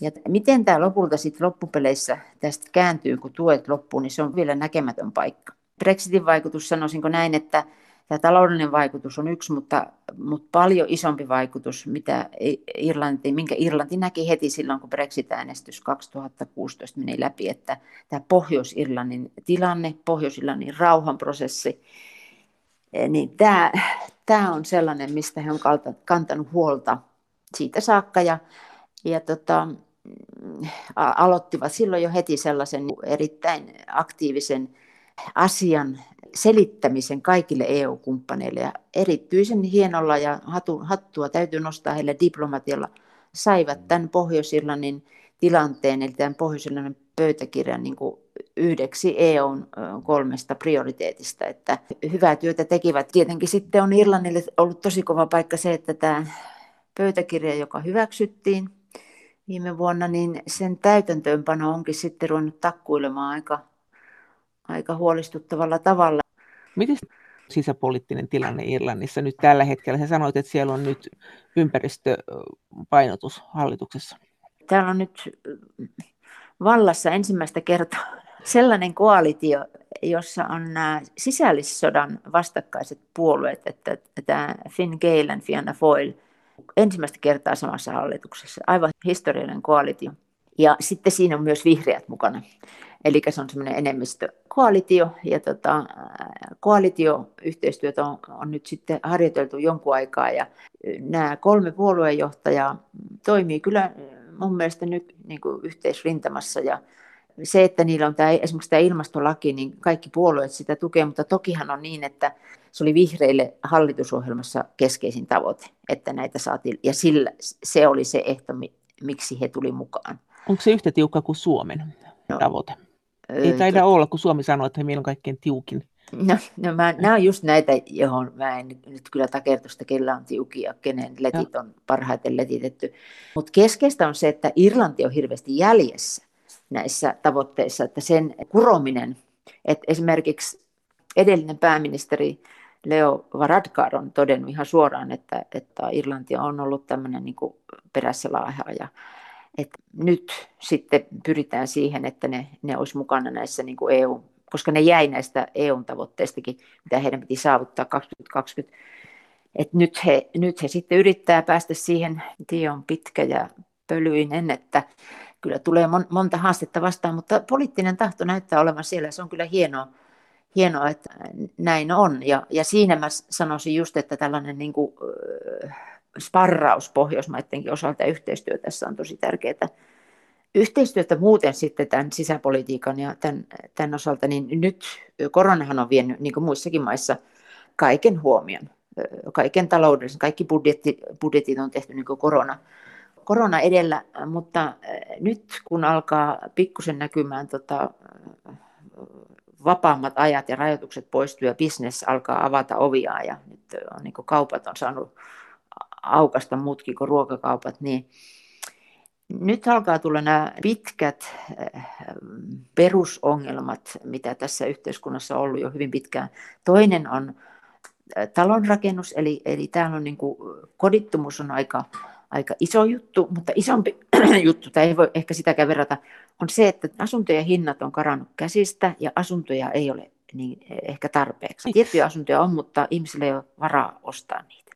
Ja miten tämä lopulta sitten loppupeleissä tästä kääntyy, kun tuet loppuu, niin se on vielä näkemätön paikka. Brexitin vaikutus sanoisinko näin, että Tämä taloudellinen vaikutus on yksi, mutta, mutta paljon isompi vaikutus, mitä Irlanti, minkä Irlanti näki heti silloin, kun Brexit-äänestys 2016 meni läpi, että tämä Pohjois-Irlannin tilanne, Pohjois-Irlannin rauhanprosessi, eh, niin tämä, tämä on sellainen, mistä he on kantanut huolta siitä saakka. Ja, ja tota, aloittivat silloin jo heti sellaisen erittäin aktiivisen asian selittämisen kaikille EU-kumppaneille. Ja erityisen hienolla ja hattua täytyy nostaa heille diplomatialla. Saivat tämän Pohjois-Irlannin tilanteen, eli tämän pohjois pöytäkirjan niin kuin yhdeksi EUn kolmesta prioriteetista. Että hyvää työtä tekivät. Tietenkin sitten on Irlannille ollut tosi kova paikka se, että tämä pöytäkirja, joka hyväksyttiin viime vuonna, niin sen täytäntöönpano onkin sitten ruvennut takkuilemaan aika, aika huolestuttavalla tavalla. Miten sisäpoliittinen tilanne Irlannissa nyt tällä hetkellä? Sä sanoit, että siellä on nyt ympäristöpainotus hallituksessa. Täällä on nyt vallassa ensimmäistä kertaa sellainen koalitio, jossa on nämä sisällissodan vastakkaiset puolueet, että tämä Finn Gael ja Fianna Foyle ensimmäistä kertaa samassa hallituksessa. Aivan historiallinen koalitio. Ja sitten siinä on myös vihreät mukana. Eli se on semmoinen enemmistökoalitio, ja tota, koalitioyhteistyötä on, on nyt sitten harjoiteltu jonkun aikaa, ja nämä kolme puoluejohtajaa toimii kyllä mun mielestä nyt niin kuin yhteisrintamassa, ja se, että niillä on tämä, esimerkiksi tämä ilmastolaki, niin kaikki puolueet sitä tukee, mutta tokihan on niin, että se oli vihreille hallitusohjelmassa keskeisin tavoite, että näitä saatiin, ja sillä, se oli se ehto, miksi he tuli mukaan. Onko se yhtä tiukka kuin Suomen no, tavoite? Ei taida olla, kun Suomi sanoo, että meillä on kaikkein tiukin. No, no mä, nämä on just näitä, johon mä en nyt kyllä takertusta, kellä on tiukia, kenen letit on parhaiten letitetty. Mutta keskeistä on se, että Irlanti on hirveästi jäljessä näissä tavoitteissa, että sen kurominen, että esimerkiksi edellinen pääministeri Leo Varadkar on todennut ihan suoraan, että, että Irlanti on ollut tämmöinen niin perässä laahaaja että nyt sitten pyritään siihen, että ne, ne olisi mukana näissä niin kuin EU, koska ne jäi näistä EU-tavoitteistakin, mitä heidän piti saavuttaa 2020. Et nyt, he, nyt he sitten yrittää päästä siihen, tie on pitkä ja pölyinen, että kyllä tulee mon, monta haastetta vastaan, mutta poliittinen tahto näyttää olevan siellä. Se on kyllä hienoa, hienoa että näin on. Ja, ja siinä mä sanoisin just, että tällainen niin kuin, sparraus Pohjoismaidenkin osalta ja yhteistyö tässä on tosi tärkeää. Yhteistyötä muuten sitten tämän sisäpolitiikan ja tämän, tämän osalta, niin nyt koronahan on vienyt, niin kuin muissakin maissa, kaiken huomion, kaiken taloudellisen, kaikki budjetti, budjetit on tehty niin kuin korona, korona edellä, mutta nyt kun alkaa pikkusen näkymään tota, vapaammat ajat ja rajoitukset poistuu ja bisnes alkaa avata ovia ja nyt on, niin kaupat on saanut aukasta muutkin kuin ruokakaupat, niin nyt alkaa tulla nämä pitkät eh, perusongelmat, mitä tässä yhteiskunnassa on ollut jo hyvin pitkään. Toinen on eh, talonrakennus, eli, eli täällä on niin kuin, kodittomuus on aika, aika iso juttu, mutta isompi juttu, tai ei voi ehkä sitäkään verrata, on se, että asuntojen hinnat on karannut käsistä ja asuntoja ei ole niin ehkä tarpeeksi. Tiettyjä asuntoja on, mutta ihmisille ei ole varaa ostaa niitä.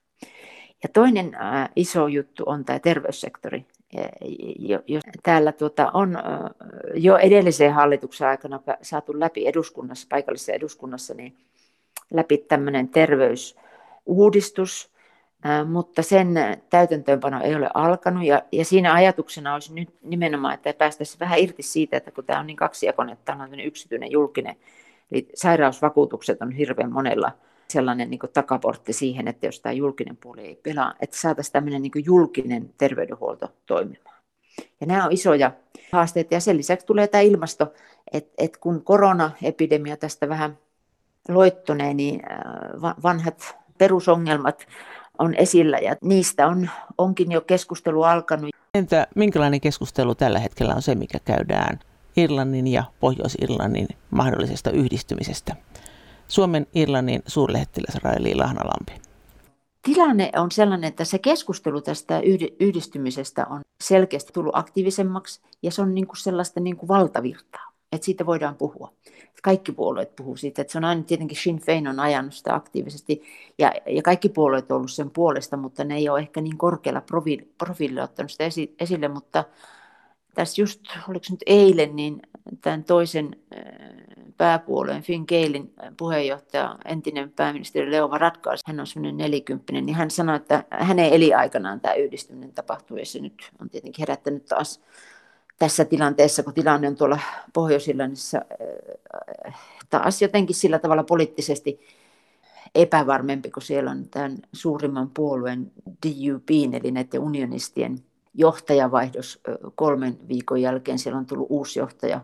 Ja toinen äh, iso juttu on tämä terveyssektori. Jo, täällä tuota, on jo edellisen hallituksen aikana saatu läpi eduskunnassa, paikallisessa eduskunnassa, niin läpi tämmöinen terveysuudistus, mutta sen täytäntöönpano ei ole alkanut. Ja, ja siinä ajatuksena olisi nyt nimenomaan, että päästäisiin vähän irti siitä, että kun tämä on niin kaksijakoinen, että tämä on yksityinen julkinen, eli sairausvakuutukset on hirveän monella sellainen niin takaportti siihen, että jos tämä julkinen puoli ei pelaa, että saataisiin tämmöinen niin julkinen terveydenhuolto toimimaan. Ja nämä on isoja haasteita ja sen lisäksi tulee tämä ilmasto, että, että kun koronaepidemia tästä vähän loittonee, niin äh, vanhat perusongelmat on esillä ja niistä on, onkin jo keskustelu alkanut. Entä minkälainen keskustelu tällä hetkellä on se, mikä käydään Irlannin ja Pohjois-Irlannin mahdollisesta yhdistymisestä? Suomen Irlannin suurlähettiläs Raili Lahnalampi. Tilanne on sellainen, että se keskustelu tästä yhdistymisestä on selkeästi tullut aktiivisemmaksi ja se on niin kuin sellaista niin kuin valtavirtaa, että siitä voidaan puhua. Kaikki puolueet puhuu siitä, että se on aina tietenkin Sinn Féin on ajanut sitä aktiivisesti ja, ja kaikki puolueet on ollut sen puolesta, mutta ne ei ole ehkä niin korkealla profiili, profiililla ottanut sitä esille, mutta tässä just, oliko nyt eilen, niin tämän toisen pääpuolueen Finn Keilin puheenjohtaja, entinen pääministeri Leo Varadkar, hän on semmoinen nelikymppinen, niin hän sanoi, että hänen eliaikanaan tämä yhdistyminen tapahtui ja se nyt on tietenkin herättänyt taas tässä tilanteessa, kun tilanne on tuolla Pohjois-Irlannissa äh, taas jotenkin sillä tavalla poliittisesti epävarmempi, kun siellä on tämän suurimman puolueen DUP, eli näiden unionistien johtajavaihdos kolmen viikon jälkeen. Siellä on tullut uusi johtaja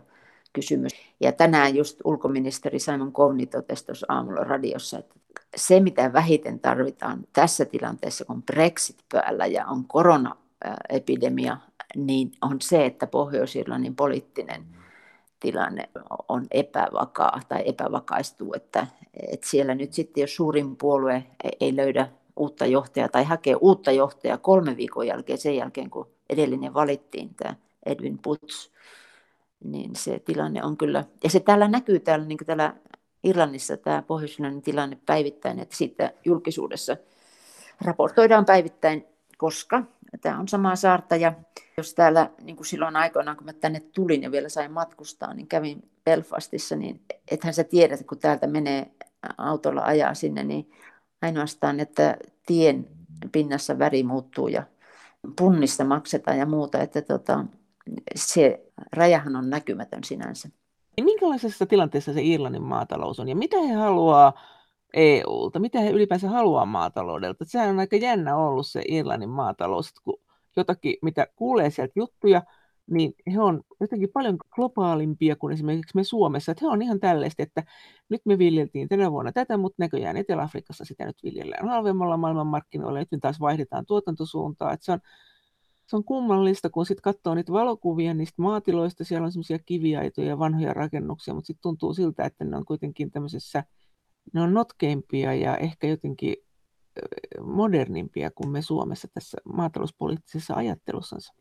kysymys. Ja tänään just ulkoministeri Simon Kovni totesi tuossa aamulla radiossa, että se mitä vähiten tarvitaan tässä tilanteessa, kun Brexit päällä ja on koronaepidemia, niin on se, että Pohjois-Irlannin poliittinen tilanne on epävakaa tai epävakaistuu, että, että siellä nyt sitten, jos suurin puolue ei löydä uutta johtajaa tai hakee uutta johtajaa kolme viikon jälkeen sen jälkeen, kun edellinen valittiin, tämä Edwin Putz, niin se tilanne on kyllä, ja se täällä näkyy täällä, niin täällä Irlannissa tämä pohjois tilanne päivittäin, että siitä julkisuudessa raportoidaan päivittäin, koska tämä on samaa saarta ja jos täällä niin kuin silloin aikoinaan, kun mä tänne tulin ja vielä sain matkustaa, niin kävin Belfastissa, niin ethän sä tiedät, kun täältä menee autolla ajaa sinne, niin ainoastaan, että tien pinnassa väri muuttuu ja punnissa maksetaan ja muuta, että tota, se rajahan on näkymätön sinänsä. Minkälaisessa tilanteessa se Irlannin maatalous on ja mitä he haluaa EUlta, mitä he ylipäänsä haluaa maataloudelta? Sehän on aika jännä ollut se Irlannin maatalous, kun jotakin, mitä kuulee sieltä juttuja, niin he on jotenkin paljon globaalimpia kuin esimerkiksi me Suomessa. Että he on ihan tällaista, että nyt me viljeltiin tänä vuonna tätä, mutta näköjään Etelä-Afrikassa sitä nyt viljellään halvemmalla maailmanmarkkinoilla. Nyt me taas vaihdetaan tuotantosuuntaa. Että se on, se on kummallista, kun sitten katsoo niitä valokuvia niistä maatiloista, siellä on semmoisia kiviaitoja ja vanhoja rakennuksia, mutta sitten tuntuu siltä, että ne on kuitenkin tämmöisessä, ne on notkeimpia ja ehkä jotenkin modernimpia kuin me Suomessa tässä maatalouspoliittisessa ajattelussansa.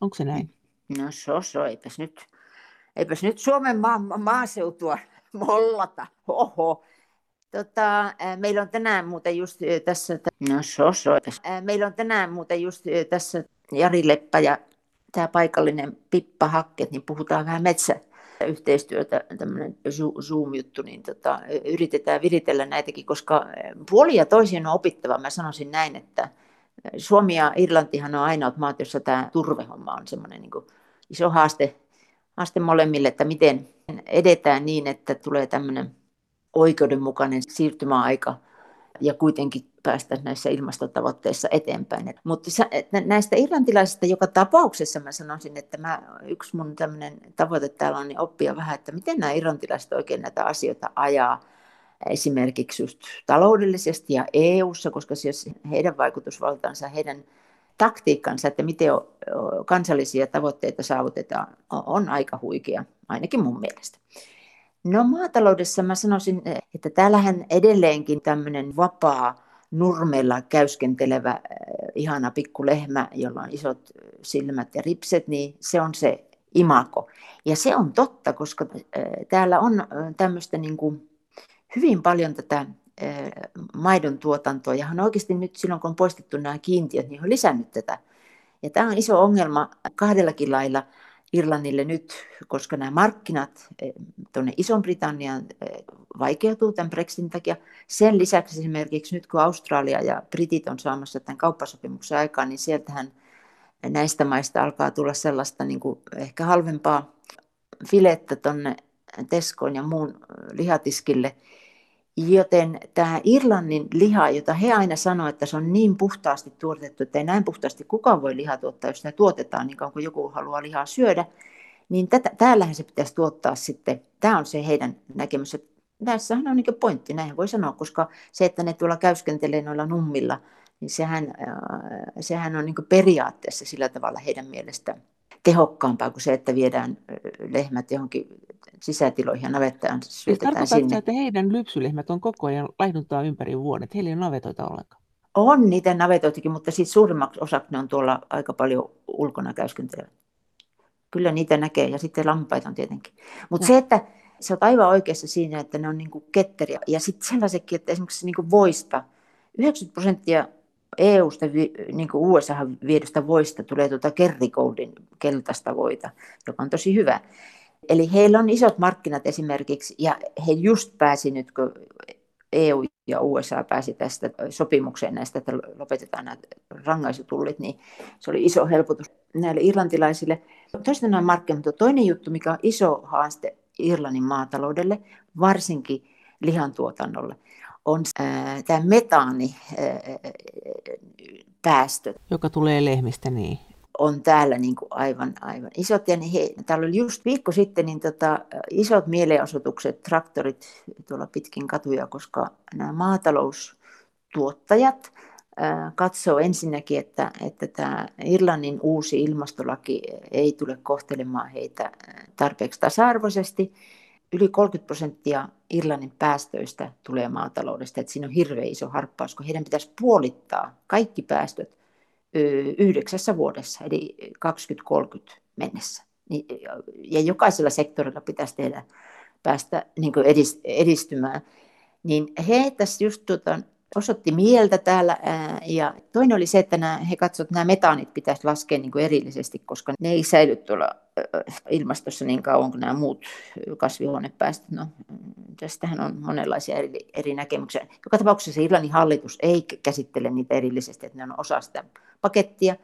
Onko se näin? No so, so eipäs nyt, eipäs nyt Suomen maa, maaseutua mollata. Oho. Tota, meillä on tänään muuten just tässä, no so, so, meillä on tänään muuten just tässä Jari Leppä ja tämä paikallinen Pippa Hakket, niin puhutaan vähän metsä, yhteistyötä, tämmöinen Zoom-juttu, niin tota, yritetään viritellä näitäkin, koska puoli ja toisin on opittava. Mä sanoisin näin, että Suomi ja Irlantihan on ainoat maat, joissa tämä turvehomma on semmoinen niin iso haaste, haaste molemmille, että miten edetään niin, että tulee tämmöinen oikeudenmukainen siirtymäaika ja kuitenkin päästä näissä ilmastotavoitteissa eteenpäin. Mutta näistä irlantilaisista joka tapauksessa mä sanoisin, että mä, yksi mun tämmöinen tavoite täällä on niin oppia vähän, että miten nämä irlantilaiset oikein näitä asioita ajaa esimerkiksi just taloudellisesti ja EU-ssa, koska siis heidän vaikutusvaltaansa, heidän taktiikkansa, että miten kansallisia tavoitteita saavutetaan, on aika huikea, ainakin mun mielestä. No maataloudessa mä sanoisin, että täällähän edelleenkin tämmöinen vapaa nurmella käyskentelevä ihana pikku lehmä, jolla on isot silmät ja ripset, niin se on se imako. Ja se on totta, koska täällä on tämmöistä niin kuin hyvin paljon tätä maidon tuotantoa, ja on oikeasti nyt silloin, kun on poistettu nämä kiintiöt, niin on lisännyt tätä. Ja tämä on iso ongelma kahdellakin lailla. Irlannille nyt, koska nämä markkinat eh, tuonne Ison-Britanniaan eh, vaikeutuu tämän Brexitin takia. Sen lisäksi esimerkiksi nyt kun Australia ja Britit on saamassa tämän kauppasopimuksen aikaan, niin sieltähän näistä maista alkaa tulla sellaista niin kuin ehkä halvempaa filettä tuonne Teskoon ja muun lihatiskille. Joten tämä Irlannin liha, jota he aina sanoo, että se on niin puhtaasti tuotettu, että ei näin puhtaasti kukaan voi lihaa tuottaa, jos sitä tuotetaan niin kauan kuin joku haluaa lihaa syödä, niin tätä, täällähän se pitäisi tuottaa sitten. Tämä on se heidän näkemys. Tässähän on niin pointti, näin voi sanoa, koska se, että ne tuolla käyskentelee noilla nummilla, niin sehän, äh, sehän on niin periaatteessa sillä tavalla heidän mielestään tehokkaampaa kuin se, että viedään lehmät johonkin sisätiloihin ja navettaan syötetään sinne. Sitä, että heidän lypsylehmät on koko ajan laihduntaa ympäri vuoden, heillä ei ole navetoita ollenkaan. On niitä navetoitakin, mutta siis suurimmaksi osaksi ne on tuolla aika paljon ulkona käyskentelevät. Kyllä niitä näkee ja sitten lampaita on tietenkin. Mutta se, että sä oot aivan oikeassa siinä, että ne on niinku ketteriä. Ja sitten sellaisetkin, että esimerkiksi niinku voista, 90 prosenttia EU-sta, niin kuin USA viedystä voista tulee tuota Kerrygoldin keltaista voita, joka on tosi hyvä. Eli heillä on isot markkinat esimerkiksi, ja he just pääsi nyt, kun EU ja USA pääsi tästä sopimukseen näistä, että lopetetaan nämä rangaisutullit, niin se oli iso helpotus näille irlantilaisille. Toista nämä markkinat, mutta toinen juttu, mikä on iso haaste Irlannin maataloudelle, varsinkin lihantuotannolle, on äh, tämä metaani äh, päästöt. Joka tulee lehmistä, niin on täällä niin kuin aivan, aivan isot. Ja niin he, täällä oli just viikko sitten niin tota, isot mielenosoitukset, traktorit tuolla pitkin katuja, koska nämä maataloustuottajat ää, katsoo ensinnäkin, että, että tämä Irlannin uusi ilmastolaki ei tule kohtelemaan heitä tarpeeksi tasa-arvoisesti. Yli 30 prosenttia Irlannin päästöistä tulee maataloudesta, että siinä on hirveän iso harppaus, kun heidän pitäisi puolittaa kaikki päästöt yhdeksässä vuodessa, eli 2030 mennessä. Niin, ja jokaisella sektorilla pitäisi tehdä, päästä niin edistymään. Niin he tässä just tuota, osoitti mieltä täällä. Ja toinen oli se, että nämä, he katsoivat, että nämä metaanit pitäisi laskea niin kuin erillisesti, koska ne ei säily tuolla ilmastossa niin kauan kuin nämä muut kasvihuonepäästöt. No, tästähän on monenlaisia eri, eri näkemyksiä. Joka tapauksessa Irlannin hallitus ei käsittele niitä erillisesti, että ne on osa sitä pakettia.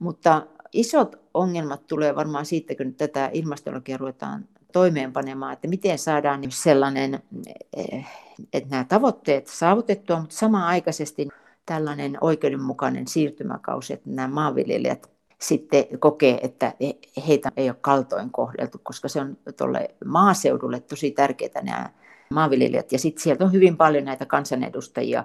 Mutta isot ongelmat tulee varmaan siitä, kun tätä ilmastolakia ruvetaan toimeenpanemaan, että miten saadaan sellainen, eh, että nämä tavoitteet saavutettua, mutta samanaikaisesti tällainen oikeudenmukainen siirtymäkausi, että nämä maanviljelijät sitten kokee, että heitä ei ole kaltoin kohdeltu, koska se on tuolle maaseudulle tosi tärkeää nämä maanviljelijät. Ja sitten sieltä on hyvin paljon näitä kansanedustajia,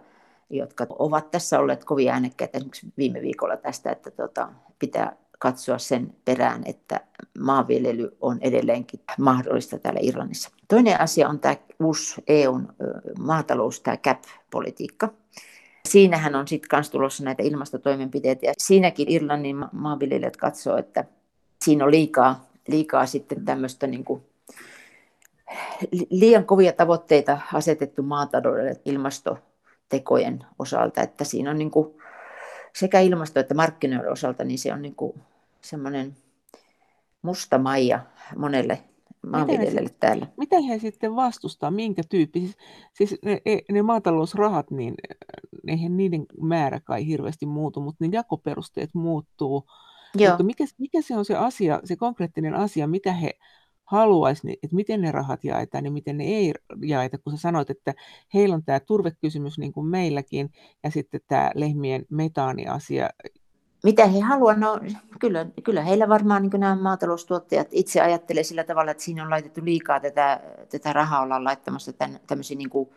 jotka ovat tässä olleet kovin äänekkäitä esimerkiksi viime viikolla tästä, että tota, pitää katsoa sen perään, että maanviljely on edelleenkin mahdollista täällä Irlannissa. Toinen asia on tämä uusi EUn maatalous, tämä CAP-politiikka. Siinähän on sitten myös tulossa näitä ilmastotoimenpiteitä ja siinäkin Irlannin maanviljelijät katsoo, että siinä on liikaa, liikaa sitten tämmöistä niin kuin liian kovia tavoitteita asetettu maataloudelle ilmastotekojen osalta, että siinä on niin kuin sekä ilmasto- että markkinoiden osalta, niin se on niin kuin semmoinen musta maija monelle maanviljelijälle täällä. Mitä he sitten vastustaa, minkä tyyppi? Siis, siis ne, e, ne maatalousrahat, niin eihän niiden määrä kai hirveästi muutu, mutta ne jakoperusteet muuttuu. Joo. Mutta mikä, mikä se on se asia, se konkreettinen asia, mitä he haluaisi, että miten ne rahat jaetaan ja miten ne ei jaeta, kun sä sanoit, että heillä on tämä turvekysymys niin kuin meilläkin ja sitten tämä lehmien metaaniasia. Mitä he haluavat? No, kyllä, kyllä heillä varmaan niin nämä maataloustuottajat itse ajattelee sillä tavalla, että siinä on laitettu liikaa tätä, tätä rahaa ollaan laittamassa tämän, tämmöisiin niin kuin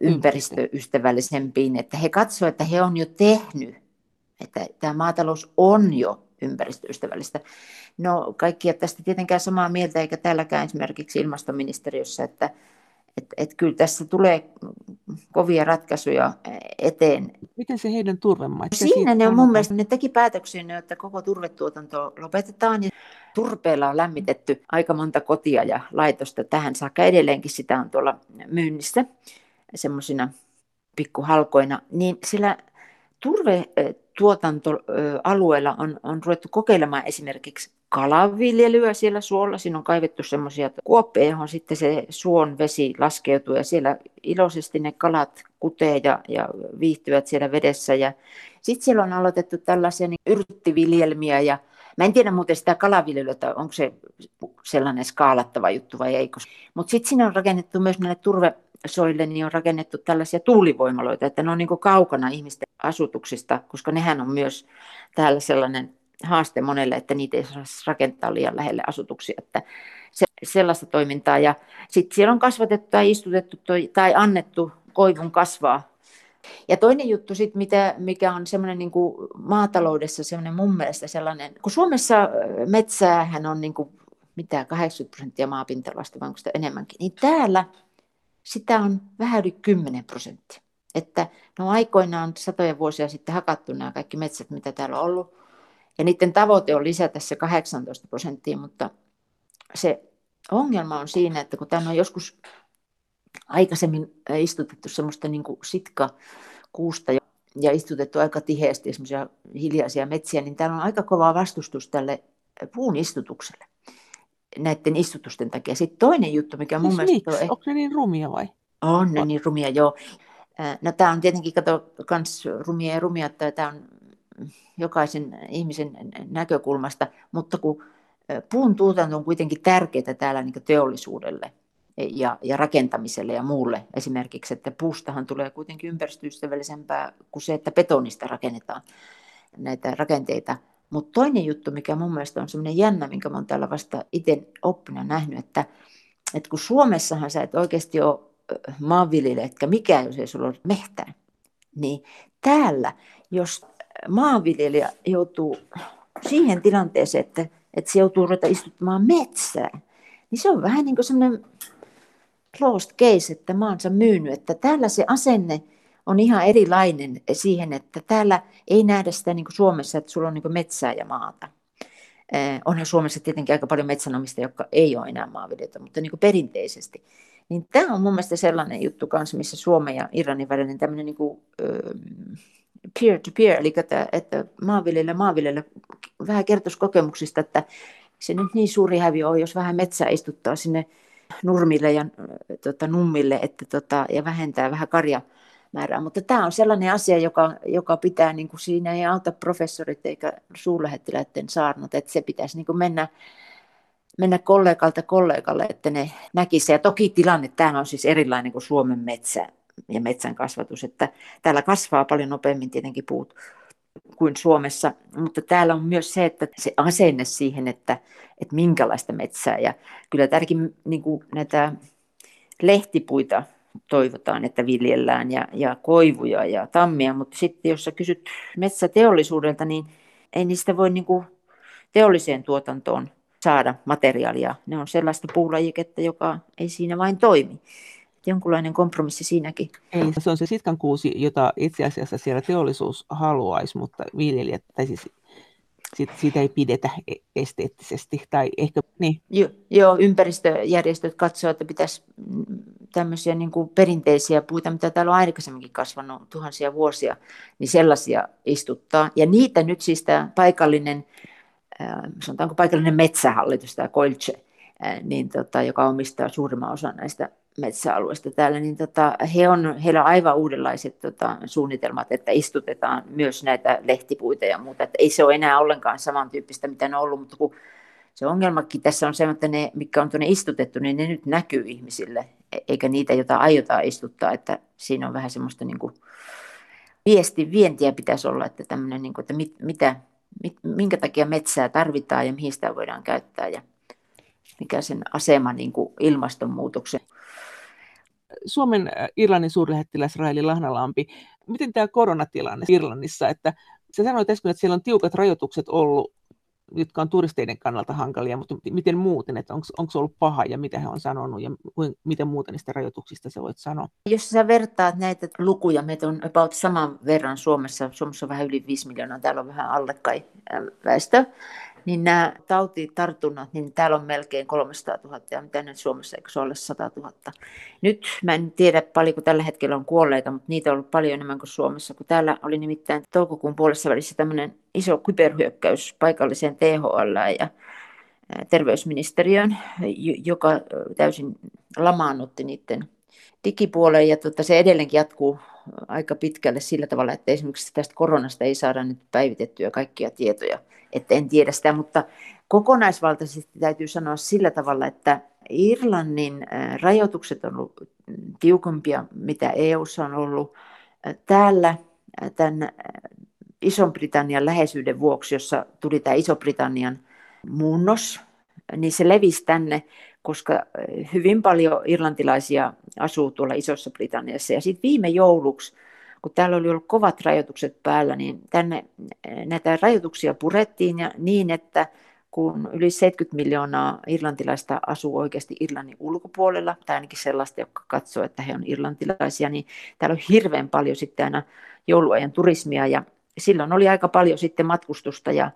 ympäristöystävällisempiin, että he katsovat, että he on jo tehnyt, että tämä maatalous on jo ympäristöystävällistä. No kaikki ei tästä tietenkään samaa mieltä, eikä täälläkään esimerkiksi ilmastoministeriössä, että et, et kyllä tässä tulee kovia ratkaisuja eteen. Miten se heidän turvemaat? Siinä ne on mun mielestä, ne teki päätöksen, että koko turvetuotanto lopetetaan ja turpeella on lämmitetty aika monta kotia ja laitosta tähän saakka. Edelleenkin sitä on tuolla myynnissä semmoisina pikkuhalkoina, niin sillä turvetuotantoalueella on, on ruvettu kokeilemaan esimerkiksi kalanviljelyä siellä suolla. Siinä on kaivettu semmoisia kuoppeja, johon sitten se suon vesi laskeutuu ja siellä iloisesti ne kalat kutee ja, ja viihtyvät siellä vedessä. Ja sitten siellä on aloitettu tällaisia niin yrttiviljelmiä ja Mä en tiedä muuten sitä kalaviljelyä, onko se sellainen skaalattava juttu vai ei. Mutta sitten siinä on rakennettu myös näille turvesoille, niin on rakennettu tällaisia tuulivoimaloita, että ne on niin kaukana ihmisten asutuksista, koska nehän on myös täällä sellainen haaste monelle, että niitä ei saa rakentaa liian lähelle asutuksia. Että se, sellaista toimintaa. Ja sitten siellä on kasvatettu tai istutettu toi, tai annettu koivun kasvaa. Ja toinen juttu sitten, mitä, mikä on semmoinen niin maataloudessa semmoinen mun mielestä sellainen, kun Suomessa metsäähän on niin kuin, mitä 80 prosenttia maapinta-alasta, vai onko sitä enemmänkin, niin täällä sitä on vähän yli 10 prosenttia. Että no aikoinaan satoja vuosia sitten hakattu nämä kaikki metsät, mitä täällä on ollut. Ja niiden tavoite on lisätä se 18 prosenttia, mutta se ongelma on siinä, että kun tänne on joskus aikaisemmin istutettu semmoista niin kuin sitka kuusta ja istutettu aika tiheästi semmoisia hiljaisia metsiä, niin täällä on aika kova vastustus tälle puun istutukselle. näiden istutusten takia. Sitten toinen juttu, mikä mun siis mielestä... Miksi? On... Onko ne niin rumia vai? On ne niin rumia, joo. No tämä on tietenkin, kato, kans rumia ja rumia, että tämä on jokaisen ihmisen näkökulmasta, mutta kun puun tuotanto on kuitenkin tärkeää täällä niin teollisuudelle ja, ja rakentamiselle ja muulle esimerkiksi, että puustahan tulee kuitenkin ympäristöystävällisempää kuin se, että betonista rakennetaan näitä rakenteita. Mutta toinen juttu, mikä mun mielestä on semmoinen jännä, minkä mä oon täällä vasta itse oppina nähnyt, että, että kun Suomessahan sä et oikeasti ole maanviljelijä, etkä mikään, jos ei sulla ole mehtää, niin täällä, jos maanviljelijä joutuu siihen tilanteeseen, että, että se joutuu ruveta istuttamaan metsää, niin se on vähän niin kuin semmoinen closed case, että maansa myynyt, että täällä se asenne on ihan erilainen siihen, että täällä ei nähdä sitä niin kuin Suomessa, että sulla on niin kuin metsää ja maata. Eh, onhan Suomessa tietenkin aika paljon metsänomista, jotka ei ole enää maanviljelijöitä, mutta niin kuin perinteisesti. Niin tämä on mun mielestä sellainen juttu kanssa, missä Suomen ja Iranin välinen tämmöinen niin kuin, peer-to-peer, eli että, että maanviljelijä maanviljelijä vähän kertoisi kokemuksista, että se nyt niin suuri häviö on, jos vähän metsää istuttaa sinne nurmille ja tota, nummille että, tota, ja vähentää vähän karja määrää. Mutta tämä on sellainen asia, joka, joka pitää, niin kuin siinä ei auta professorit eikä suurlähettiläiden saarnat, että se pitäisi niin kuin mennä, mennä kollegalta kollegalle, että ne näkisivät. Ja toki tilanne täällä on siis erilainen kuin Suomen metsä ja metsän kasvatus, että täällä kasvaa paljon nopeammin tietenkin puut kuin Suomessa, mutta täällä on myös se, että se asenne siihen, että, että minkälaista metsää. Ja kyllä tärkein niin kuin näitä lehtipuita toivotaan, että viljellään ja, ja koivuja ja tammia, mutta sitten jos sä kysyt metsäteollisuudelta, niin ei niistä voi niin kuin teolliseen tuotantoon saada materiaalia. Ne on sellaista puulajiketta, joka ei siinä vain toimi jonkunlainen kompromissi siinäkin. Ei, se on se sitkankuusi, jota itse asiassa siellä teollisuus haluaisi, mutta viljelijät, tai siis sit, siitä ei pidetä e- esteettisesti. Tai ehkä, niin. jo, joo, ympäristöjärjestöt katsovat, että pitäisi tämmöisiä niin kuin perinteisiä puita, mitä täällä on aikaisemminkin kasvanut tuhansia vuosia, niin sellaisia istuttaa. Ja niitä nyt siis tämä paikallinen, sanotaanko paikallinen metsähallitus, tämä Koilche, niin tota, joka omistaa suurimman osan näistä metsäalueista täällä, niin tota, he on, heillä on aivan uudenlaiset tota, suunnitelmat, että istutetaan myös näitä lehtipuita ja muuta. Että ei se ole enää ollenkaan samantyyppistä, mitä ne on ollut, mutta kun se ongelmakin tässä on se, että ne, mikä on tuonne istutettu, niin ne nyt näkyy ihmisille, e-, eikä niitä, joita aiotaan istuttaa, että siinä on vähän semmoista niin kuin viesti, vientiä pitäisi olla, että tämmöinen, niin kuin, että mit, mitä, mit, minkä takia metsää tarvitaan ja mihin sitä voidaan käyttää ja mikä sen asema niin kuin ilmastonmuutoksen Suomen Irlannin suurlähettiläs Raili Lahnalampi, miten tämä koronatilanne Irlannissa, että sä sanoit äsken, että siellä on tiukat rajoitukset ollut, jotka on turisteiden kannalta hankalia, mutta miten muuten, että onko se ollut paha ja mitä he on sanonut ja miten muuten niistä rajoituksista sä voit sanoa? Jos sä vertaat näitä lukuja, meitä on about saman verran Suomessa, Suomessa on vähän yli 5 miljoonaa, täällä on vähän alle kai väestö, niin nämä tautitartunnat, niin täällä on melkein 300 000 ja mitä nyt Suomessa, eikö se ole 100 000. Nyt mä en tiedä paljonko tällä hetkellä on kuolleita, mutta niitä on ollut paljon enemmän kuin Suomessa, kun täällä oli nimittäin toukokuun puolessa välissä tämmöinen iso kyberhyökkäys paikalliseen THL ja terveysministeriöön, joka täysin lamaannutti niiden digipuoleen ja tota, se edelleenkin jatkuu aika pitkälle sillä tavalla, että esimerkiksi tästä koronasta ei saada nyt päivitettyä kaikkia tietoja että en tiedä sitä, mutta kokonaisvaltaisesti täytyy sanoa sillä tavalla, että Irlannin rajoitukset on ollut tiukempia, mitä EU:ssa on ollut. Täällä tämän Ison-Britannian läheisyyden vuoksi, jossa tuli tämä Iso-Britannian muunnos, niin se levisi tänne, koska hyvin paljon irlantilaisia asuu tuolla Isossa Britanniassa. Ja sitten viime jouluksi kun täällä oli ollut kovat rajoitukset päällä, niin tänne eh, näitä rajoituksia purettiin ja niin, että kun yli 70 miljoonaa irlantilaista asuu oikeasti Irlannin ulkopuolella, tai ainakin sellaista, jotka katsoo, että he on irlantilaisia, niin täällä on hirveän paljon sitten aina jouluajan turismia, ja silloin oli aika paljon sitten matkustusta, ja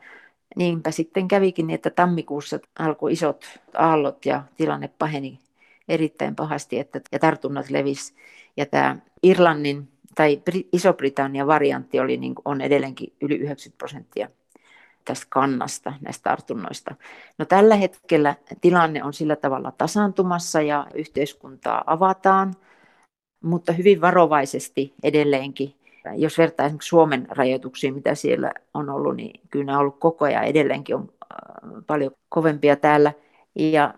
niinpä sitten kävikin niin, että tammikuussa alkoi isot aallot, ja tilanne paheni erittäin pahasti, että, ja tartunnat levis. Ja tämä Irlannin tai Iso-Britannian variantti oli, niin on edelleenkin yli 90 prosenttia tästä kannasta, näistä tartunnoista. No tällä hetkellä tilanne on sillä tavalla tasaantumassa ja yhteiskuntaa avataan, mutta hyvin varovaisesti edelleenkin. Jos vertaa esimerkiksi Suomen rajoituksiin, mitä siellä on ollut, niin kyllä nämä on ollut koko ajan edelleenkin on paljon kovempia täällä. Ja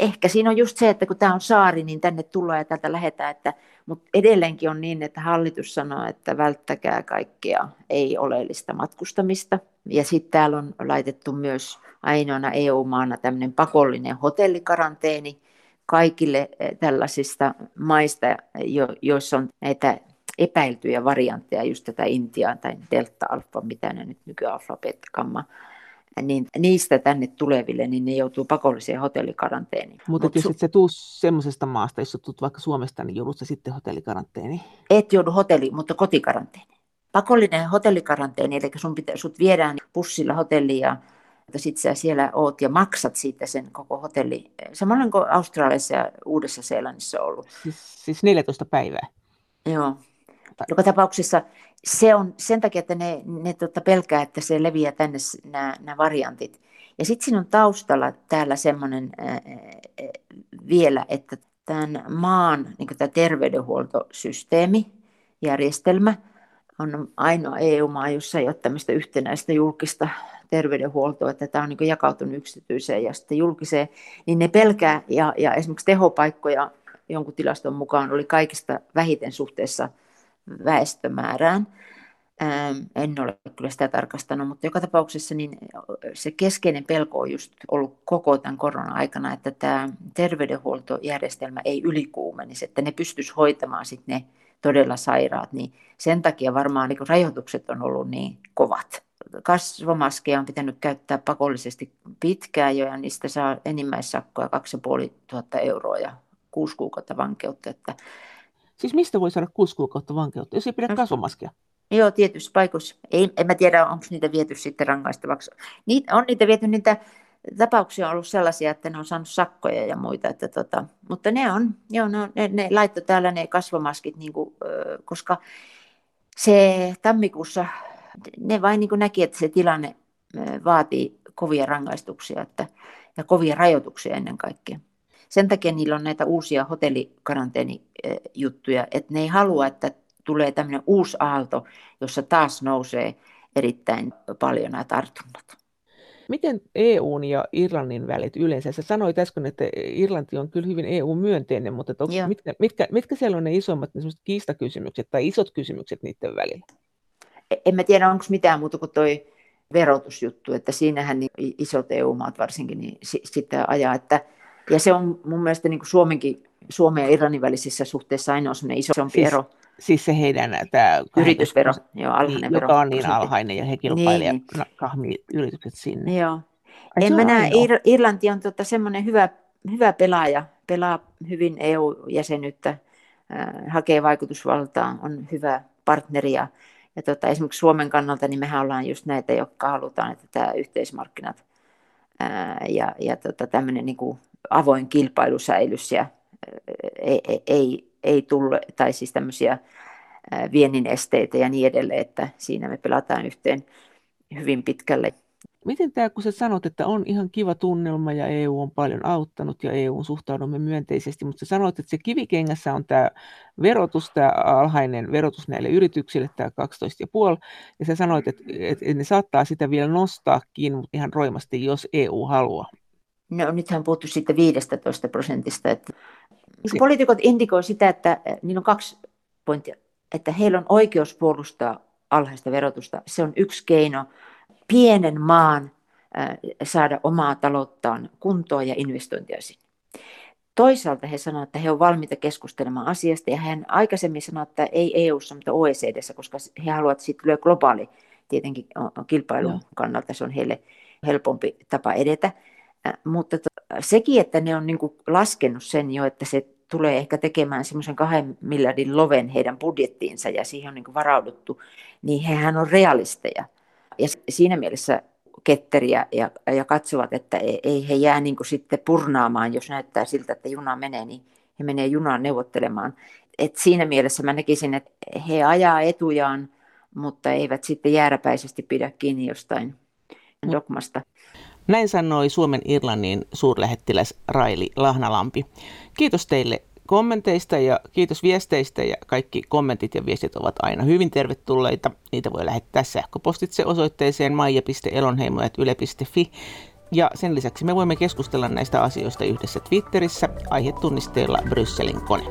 ehkä siinä on just se, että kun tämä on saari, niin tänne tullaan ja täältä lähetään, että, mutta edelleenkin on niin, että hallitus sanoo, että välttäkää kaikkea ei-oleellista matkustamista. Ja sitten täällä on laitettu myös ainoana EU-maana tämmöinen pakollinen hotellikaranteeni kaikille eh, tällaisista maista, joissa on näitä epäiltyjä variantteja, just tätä Intiaa tai delta-alfa, mitä ne nyt nykyään alfa, beta, gamma, niin niistä tänne tuleville, niin ne joutuu pakolliseen hotellikaranteeniin. Mutta Mut jos su- et se tuu semmoisesta maasta, jos tulet vaikka Suomesta, niin joudut sitten hotellikaranteeniin? Et joudu hotelli, mutta kotikaranteeni. Pakollinen hotellikaranteeni, eli sun pitä, sut viedään bussilla hotelliin ja sitten sä siellä oot ja maksat siitä sen koko hotelli. Samoin kuin Australiassa ja Uudessa-Seelannissa ollut. Siis, siis 14 päivää? Joo. Joka tapauksessa se on sen takia, että ne, ne tota pelkää, että se leviää tänne nämä variantit. Ja sitten siinä on taustalla täällä semmoinen vielä, että tämän maan niin tämä terveydenhuoltosysteemi, järjestelmä, on ainoa EU-maa, jossa ei ole tämmöistä yhtenäistä julkista terveydenhuoltoa, että tämä on niin jakautunut yksityiseen ja sitten julkiseen, niin ne pelkää, ja, ja esimerkiksi tehopaikkoja jonkun tilaston mukaan oli kaikista vähiten suhteessa väestömäärään. Ähm, en ole kyllä sitä tarkastanut, mutta joka tapauksessa niin se keskeinen pelko on just ollut koko tämän korona-aikana, että tämä terveydenhuoltojärjestelmä ei ylikuumenisi, että ne pystyisi hoitamaan sitten ne todella sairaat, niin sen takia varmaan niin rajoitukset on ollut niin kovat. Kasvomaskeja on pitänyt käyttää pakollisesti pitkään jo ja niistä saa enimmäissakkoa 2500 euroa ja kuusi kuukautta vankeutta. Että Siis mistä voi saada kuusi kuukautta vankeutta, jos ei pidä kasvomaskia? Joo, tietysti paikoissa. Ei, en mä tiedä, onko niitä viety sitten rangaistavaksi. Niitä, on niitä viety, niitä tapauksia on ollut sellaisia, että ne on saanut sakkoja ja muita. Että tota, mutta ne on, joo, ne, on, ne, ne laittoi täällä ne kasvomaskit, niin kuin, koska se tammikuussa, ne vain niin näki, että se tilanne vaatii kovia rangaistuksia että, ja kovia rajoituksia ennen kaikkea. Sen takia niillä on näitä uusia hotellikaranteenijuttuja, että ne ei halua, että tulee tämmöinen uusi aalto, jossa taas nousee erittäin paljon nämä tartunnat. Miten EUn ja Irlannin välit yleensä? Sä sanoit äsken, että Irlanti on kyllä hyvin EU-myönteinen, mutta onko, mitkä, mitkä, mitkä siellä on ne isommat ne kiistakysymykset tai isot kysymykset niiden välillä? E, en mä tiedä, onko mitään muuta kuin toi verotusjuttu, että siinähän niin isot EU-maat varsinkin niin sitä ajaa, että ja se on mun mielestä niin kuin Suomenkin, Suomen ja Irlannin välisissä suhteissa ainoa sellainen isompi siis, ero. Siis se heidän tämä yritysvero, joo, alhainen niin, vero. joka on niin alhainen ja he kilpailevat niin. kahmii yritykset sinne. Joo. Ai, en mä näe, Ir- Irlanti on tota semmoinen hyvä, hyvä pelaaja, pelaa hyvin EU-jäsenyyttä, äh, hakee vaikutusvaltaa, on hyvä partneri ja, ja tota, esimerkiksi Suomen kannalta niin mehän ollaan just näitä, jotka halutaan, että tämä yhteismarkkinat ää, ja, ja tota, tämmöinen niin kuin avoin kilpailu säilys ja ei, ei, ei, tule, tai siis tämmöisiä viennin esteitä ja niin edelleen, että siinä me pelataan yhteen hyvin pitkälle. Miten tämä, kun sä sanot, että on ihan kiva tunnelma ja EU on paljon auttanut ja EU suhtaudumme myönteisesti, mutta sä sanoit, että se kivikengässä on tämä verotus, tämä alhainen verotus näille yrityksille, tämä 12,5, ja sä sanoit, että, että ne saattaa sitä vielä nostaakin ihan roimasti, jos EU haluaa. No nythän puhuttu sitten 15 prosentista. Että, niin poliitikot indikoi sitä, että eh, niillä on kaksi pointtia. Että heillä on oikeus puolustaa alhaista verotusta. Se on yksi keino pienen maan äh, saada omaa talouttaan kuntoon ja investointia sinne. Toisaalta he sanoivat, että he ovat valmiita keskustelemaan asiasta, ja hän aikaisemmin sanoi, että ei EU-ssa, mutta OECDssä, koska he haluavat, siitä tulee globaali tietenkin kilpailun no. kannalta, se on heille helpompi tapa edetä. Mutta sekin, että ne on niin kuin laskenut sen jo, että se tulee ehkä tekemään semmoisen kahden miljardin loven heidän budjettiinsa ja siihen on niin kuin varauduttu, niin hehän on realisteja. Ja siinä mielessä ketteriä ja, ja katsovat, että ei he jää niin kuin sitten purnaamaan, jos näyttää siltä, että juna menee, niin he menee junaan neuvottelemaan. Et siinä mielessä mä näkisin, että he ajaa etujaan, mutta eivät sitten jääräpäisesti pidä kiinni jostain dogmasta. Näin sanoi Suomen Irlannin suurlähettiläs Raili Lahnalampi. Kiitos teille kommenteista ja kiitos viesteistä ja kaikki kommentit ja viestit ovat aina hyvin tervetulleita. Niitä voi lähettää sähköpostitse osoitteeseen maija.elonheimo.yle.fi ja sen lisäksi me voimme keskustella näistä asioista yhdessä Twitterissä aihetunnisteella Brysselin kone.